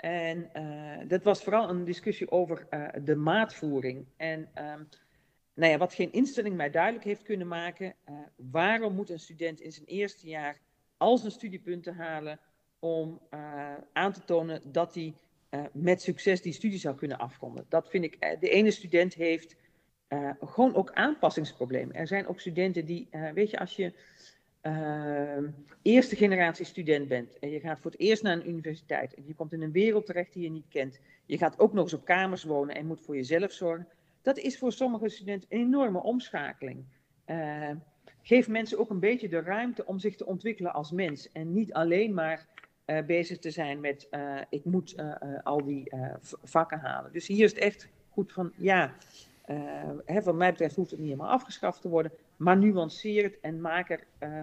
En uh, dat was vooral een discussie over uh, de maatvoering. En um, nou ja, wat geen instelling mij duidelijk heeft kunnen maken, uh, waarom moet een student in zijn eerste jaar al zijn studiepunten halen om aan te tonen dat hij met succes die studie zou kunnen afronden? Dat vind ik, de ene student heeft gewoon ook aanpassingsproblemen. Er zijn ook studenten die, weet je, als je uh, eerste generatie student bent en je gaat voor het eerst naar een universiteit en je komt in een wereld terecht die je niet kent, je gaat ook nog eens op kamers wonen en moet voor jezelf zorgen, dat is voor sommige studenten een enorme omschakeling. Uh, geef mensen ook een beetje de ruimte om zich te ontwikkelen als mens en niet alleen maar uh, bezig te zijn met uh, ik moet uh, al die vakken halen. Dus hier is het echt goed van ja, hè, wat mij betreft hoeft het niet helemaal afgeschaft te worden, maar nuanceer het en maak er, uh,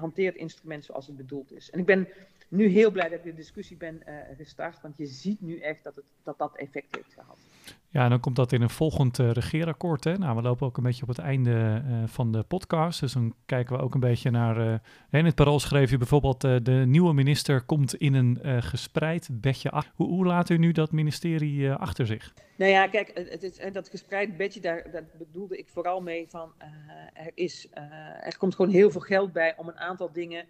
hanteer het instrument zoals het bedoeld is. En ik ben nu heel blij dat ik de discussie ben uh, gestart, want je ziet nu echt dat, het, dat dat effect heeft gehad. Ja, en dan komt dat in een volgend uh, regeerakkoord. Hè? Nou, we lopen ook een beetje op het einde uh, van de podcast. Dus dan kijken we ook een beetje naar. Uh, in het parool schreef je bijvoorbeeld: de nieuwe minister komt in een gespreid bedje af. Hoe, hoe, laat u nu dat ministerie achter zich? Nou ja, kijk, het is, dat gespreid bedje, daar, daar bedoelde ik vooral mee van. er, is, er komt gewoon heel veel geld bij om een aantal dingen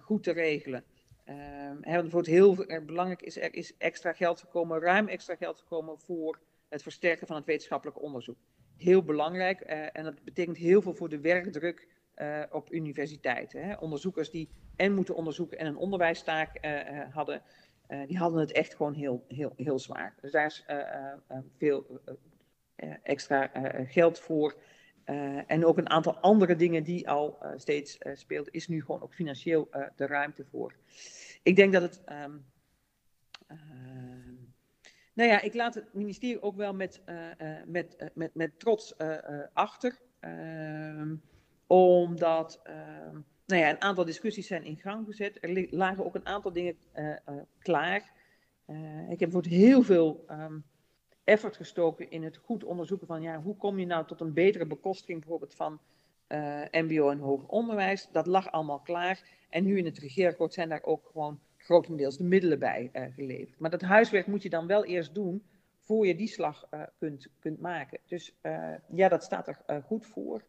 goed te regelen. Um, hè, wat heel belangrijk is, er is extra geld gekomen, ruim extra geld gekomen voor het versterken van het wetenschappelijk onderzoek. Heel belangrijk uh, en dat betekent heel veel voor de werkdruk uh, op universiteiten. Hè. Onderzoekers die en moeten onderzoeken en een onderwijstaak uh, hadden, die hadden het echt gewoon heel, heel, heel zwaar. Dus daar is veel extra geld voor. En ook een aantal andere dingen die al steeds speelden, is nu gewoon ook financieel de ruimte voor. Ik denk dat het. Um, nou ja, ik laat het ministerie ook wel met, uh, uh, met, uh, met, met trots achter. Ehm, omdat nou ja, een aantal discussies zijn in gang gezet. Er lagen ook een aantal dingen klaar. ik heb bijvoorbeeld heel veel effort gestoken in het goed onderzoeken van ja, hoe kom je nou tot een betere bekostiging bijvoorbeeld van MBO en hoger onderwijs. Dat lag allemaal klaar. En nu in het regeerakkoord zijn daar ook gewoon grotendeels de middelen bij uh, geleverd. Maar dat huiswerk moet je dan wel eerst doen voor je die slag uh, kunt, kunt maken. Dus uh, ja, dat staat er goed voor.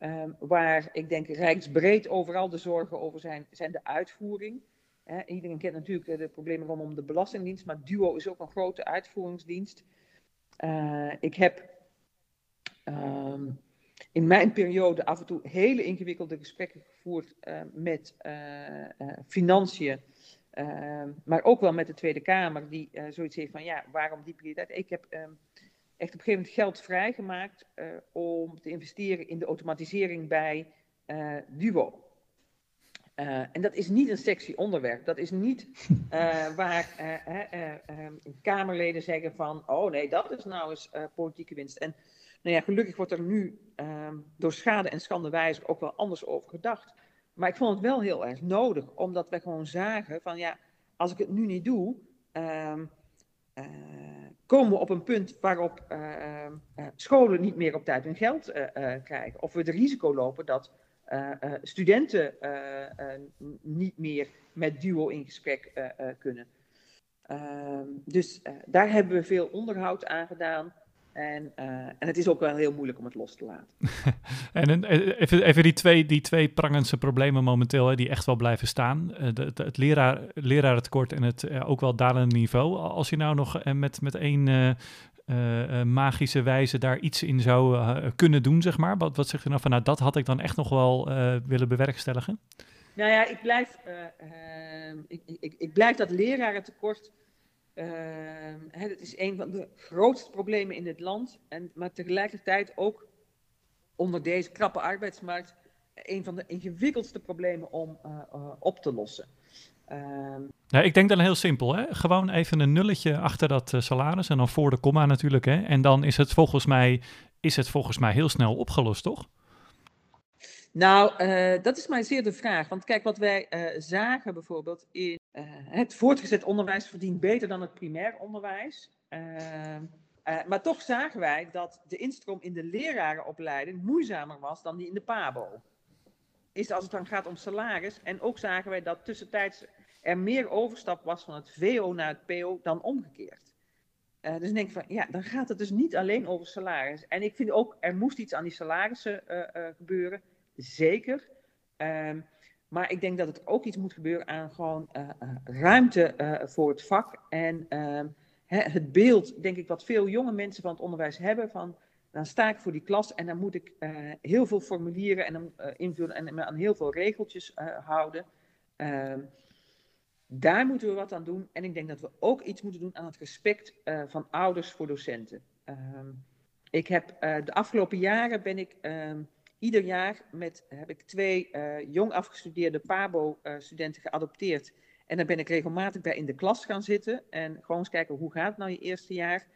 Um, waar ik denk rijksbreed overal de zorgen over zijn, zijn de uitvoering. iedereen kent natuurlijk de problemen rondom de Belastingdienst, maar Duo is ook een grote uitvoeringsdienst. Ik heb um, in mijn periode af en toe hele ingewikkelde gesprekken gevoerd met financiën. maar ook wel met de Tweede Kamer, die zoiets heeft van ja, waarom die prioriteit? Ik heb ehm, echt op een gegeven moment geld vrijgemaakt om te investeren in de automatisering bij Duo. Uh, en dat is niet een sexy onderwerp. Dat is niet uh, waar uh, Kamerleden zeggen van, oh nee, dat is nou eens politieke winst. En nou ja, gelukkig wordt er nu ehm, door schade en schande wijzer ook wel anders over gedacht. Maar ik vond het wel heel erg nodig, omdat we gewoon zagen van, ja, als ik het nu niet doe, ehm, komen we op een punt waarop ehm, scholen niet meer op tijd hun geld krijgen. Of we het risico lopen dat studenten uh, niet meer met duo in gesprek kunnen. Ehm, dus daar hebben we veel onderhoud aan gedaan. En, en het is ook wel heel moeilijk om het los te laten. en even, even, die, twee, die twee prangende problemen momenteel, hè, die echt wel blijven staan. het, het leraar, lerarentekort en het ook wel dalende niveau. Als je nou nog met, met één uh, magische wijze daar iets in zou uh, kunnen doen, zeg maar? Wat, wat zegt u nou van, nou, dat had ik dan echt nog wel willen bewerkstelligen? Nou ja, ik blijf, ik, ik, ik, blijf dat lerarentekort, hè, dat is een van de grootste problemen in het land, en, maar tegelijkertijd ook onder deze krappe arbeidsmarkt een van de ingewikkeldste problemen om op te lossen. Um, ja, ik denk dan heel simpel. Hè? Gewoon even een nulletje achter dat uh, salaris en dan voor de komma natuurlijk. Hè? En dan is het, volgens mij, is het volgens mij heel snel opgelost, toch? Nou, uh, dat is mij zeer de vraag. Want kijk, wat wij uh, zagen bijvoorbeeld in het voortgezet onderwijs verdient beter dan het primair onderwijs. Ehm, maar toch zagen wij dat de instroom in de lerarenopleiding moeizamer was dan die in de PABO. Is als het dan gaat om salaris. En ook zagen wij dat tussentijds er meer overstap was van het VO naar het PO dan omgekeerd. Uh, dus ik denk van, ja, dan gaat het dus niet alleen over salaris. En ik vind ook, er moest iets aan die salarissen uh, uh, gebeuren, zeker. Um, maar ik denk dat het ook iets moet gebeuren aan gewoon ruimte voor het vak. En ehm, het beeld, denk ik, wat veel jonge mensen van het onderwijs hebben, van dan sta ik voor die klas en dan moet ik heel veel formulieren en invullen en me aan heel veel regeltjes houden. Daar moeten we wat aan doen. En ik denk dat we ook iets moeten doen aan het respect uh, van ouders voor docenten. Uh, ik heb uh, de afgelopen jaren ben ik ehm, ieder jaar met heb ik twee eh, jong afgestudeerde PABO-studenten geadopteerd. En dan ben ik regelmatig bij in de klas gaan zitten en gewoon eens kijken hoe gaat het nou je eerste jaar.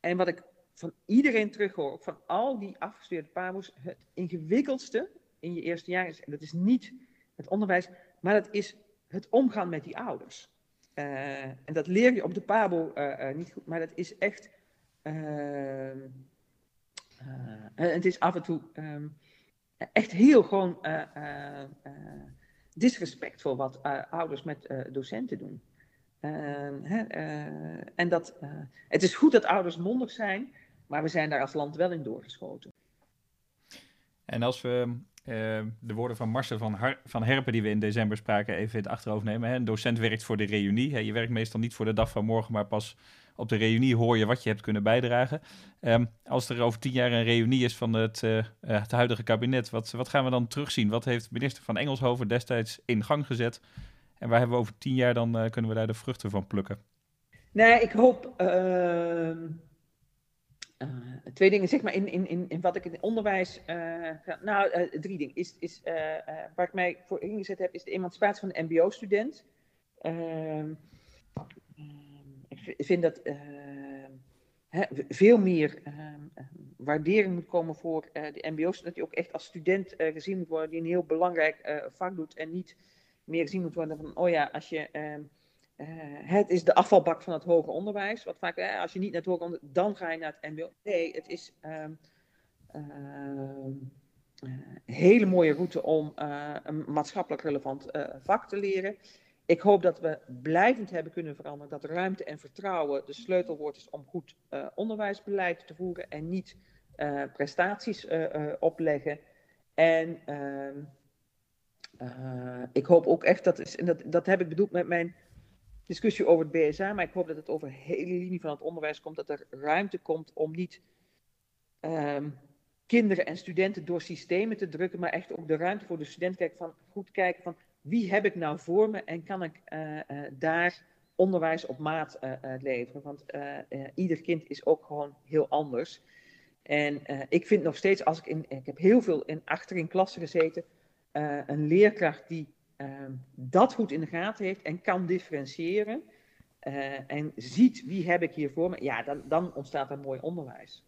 En wat ik van iedereen terughoor, van al die afgestudeerde PABO's, het ingewikkeldste in je eerste jaar is, en dat is niet het onderwijs, maar dat is het omgaan met die ouders. Uh, en dat leer je op de Pabo uh, uh, niet goed, maar dat is echt. het is af en toe um, echt heel gewoon disrespectvol wat ouders met docenten doen. Ehm, en dat, het is goed dat ouders mondig zijn, maar we zijn daar als land wel in doorgeschoten. En als we de woorden van Marcel van, van Herpen, die we in december spraken, even in het achterhoofd nemen. Hè? Een docent werkt voor de reunie. Hè? Je werkt meestal niet voor de dag van morgen, maar pas op de reunie hoor je wat je hebt kunnen bijdragen. Um, als er over tien jaar een reunie is van het, uh, het huidige kabinet, wat, wat gaan we dan terugzien? Wat heeft minister van Engelshoven destijds in gang gezet? En waar hebben we over tien jaar dan, uh, kunnen we daar de vruchten van plukken? Nee, ik hoop ehm, uh, twee dingen, zeg maar, in, in, in, in wat ik in onderwijs. Uh, nou, uh, drie dingen. Is, is, waar ik mij voor ingezet heb, is de emancipatie van de MBO-student. Ehm, ik vind dat hè, veel meer ehm, waardering moet komen voor de MBO's. Dat die ook echt als student gezien moet worden, die een heel belangrijk vak doet. En niet meer gezien moet worden van, oh ja, als je ehm, uh, het is de afvalbak van het hoger onderwijs. Wat vaak, eh, als je niet naar het hoger onderwijs, dan ga je naar het MBO. Nee, het is um, hele mooie route om een maatschappelijk relevant vak te leren. Ik hoop dat we blijvend hebben kunnen veranderen dat ruimte en vertrouwen de sleutelwoord is om goed onderwijsbeleid te voeren en niet prestaties opleggen. En ehm, ik hoop ook echt, dat, is, en dat, dat heb ik bedoeld met mijn discussie over het BSA, maar ik hoop dat het over de hele linie van het onderwijs komt, dat er ruimte komt om niet um, kinderen en studenten door systemen te drukken, maar echt ook de ruimte voor de student kijken van, goed kijken van wie heb ik nou voor me en kan ik daar onderwijs op maat leveren. Want ieder kind is ook gewoon heel anders. En ik vind nog steeds, als ik in, ik heb heel veel in, achter in klassen gezeten, een leerkracht die Ehm, dat goed in de gaten heeft en kan differentiëren uh, en ziet wie heb ik hier voor me, ja, dan, dan ontstaat er mooi onderwijs.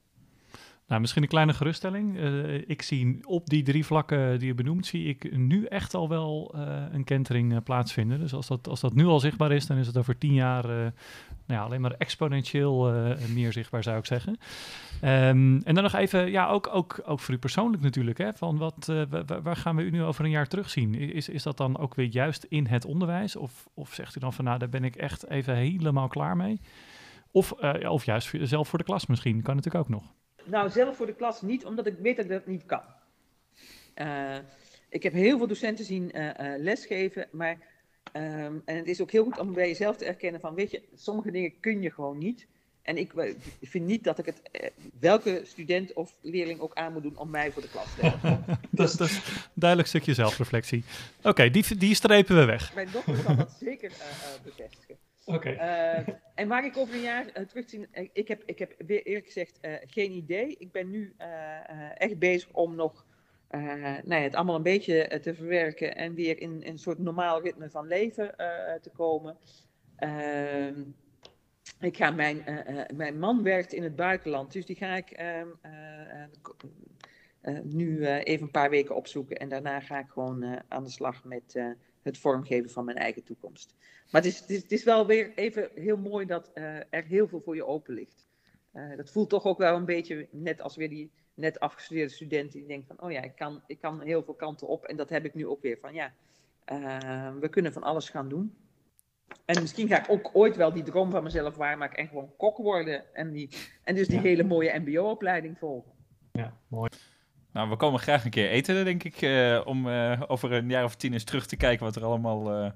Nou, misschien een kleine geruststelling. Uh, ik zie op die drie vlakken die je benoemt, zie ik nu echt al wel uh, een kentering uh, plaatsvinden. Dus als dat, als dat nu al zichtbaar is, dan is het over tien jaar nou ja, alleen maar exponentieel meer zichtbaar, zou ik zeggen. Um, en dan nog even, ja, ook, ook, ook voor u persoonlijk natuurlijk, hè, van wat, waar gaan we u nu over een jaar terugzien? Is, is dat dan ook weer juist in het onderwijs? Of, of zegt u dan van, nou, daar ben ik echt even helemaal klaar mee? Of, of juist zelf voor de klas misschien, kan natuurlijk ook nog. Nou, zelf voor de klas niet, omdat ik weet dat ik dat niet kan. Uh, ik heb heel veel docenten zien uh, uh, lesgeven, maar um, en het is ook heel goed om bij jezelf te erkennen van, weet je, sommige dingen kun je gewoon niet. En ik vind niet dat ik het welke student of leerling ook aan moet doen om mij voor de klas te hebben. dat, is, dat is een duidelijk stukje zelfreflectie. Oké, okay, die, die strepen we weg. Mijn dochter kan dat zeker bevestigen. Uh, en waar ik over een jaar uh, terugzien, uh, ik, heb, ik heb weer eerlijk gezegd geen idee. Ik ben nu echt bezig om nog nou het allemaal een beetje te verwerken en weer in, in, een soort normaal ritme van leven te komen. Ehm, ik ga mijn, mijn man werkt in het buitenland, dus die ga ik ehm, nu even een paar weken opzoeken en daarna ga ik gewoon aan de slag met het vormgeven van mijn eigen toekomst. Maar het is, het is, het is wel weer even heel mooi dat uh, er heel veel voor je open ligt. Uh, dat voelt toch ook wel een beetje net als weer die net afgestudeerde student die denkt van, oh ja, ik kan, ik kan heel veel kanten op. En dat heb ik nu ook weer van, ja, uh, we kunnen van alles gaan doen. En misschien ga ik ook ooit wel die droom van mezelf waarmaken en gewoon kok worden. En, die, en dus die ja. hele mooie mbo-opleiding volgen. Ja, mooi. Nou, we komen graag een keer eten, denk ik, uh, om uh, over een jaar of tien eens terug te kijken wat er allemaal uh,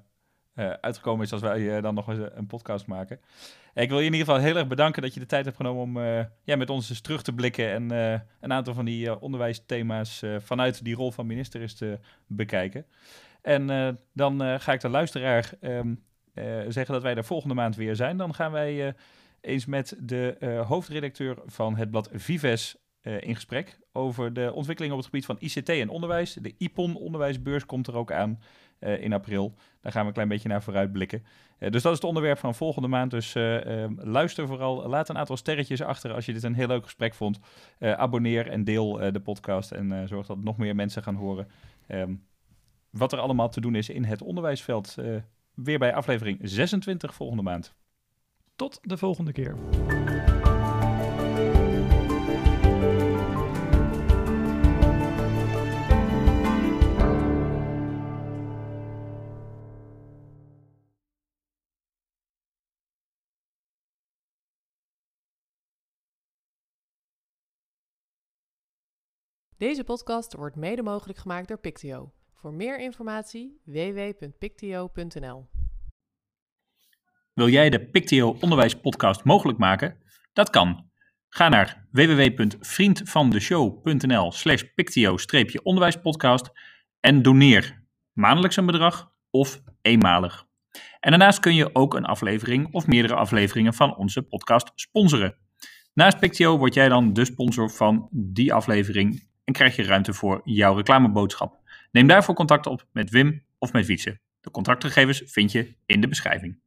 uitgekomen is als wij dan nog eens een podcast maken. ik wil je in ieder geval heel erg bedanken dat je de tijd hebt genomen om ja, met ons eens terug te blikken en een aantal van die onderwijsthema's vanuit die rol van minister is te bekijken. En dan ga ik de luisteraar um, zeggen dat wij er volgende maand weer zijn. Dan gaan wij eens met de hoofdredacteur van het blad Vives uh, in gesprek over de ontwikkeling op het gebied van ICT en onderwijs. De IPON onderwijsbeurs komt er ook aan uh, in april. Daar gaan we een klein beetje naar vooruit blikken. Uh, dus dat is het onderwerp van volgende maand. Dus ehm, luister vooral. Laat een aantal sterretjes achter als je dit een heel leuk gesprek vond. abonneer en deel de podcast en zorg dat nog meer mensen gaan horen. Um, wat er allemaal te doen is in het onderwijsveld. weer bij aflevering 26 volgende maand. Tot de volgende keer. Deze podcast wordt mede mogelijk gemaakt door Pictio. Voor meer informatie www.pictio.nl. Wil jij de Pictio Onderwijs mogelijk maken? Dat kan. Ga naar www.vriendvandeshow.nl slash pictio-onderwijspodcast en doneer maandelijks een bedrag of eenmalig. En daarnaast kun je ook een aflevering of meerdere afleveringen van onze podcast sponsoren. Naast Pictio word jij dan de sponsor van die aflevering en krijg je ruimte voor jouw reclameboodschap. Neem daarvoor contact op met Wim of met Wietse. De contactgegevens vind je in de beschrijving.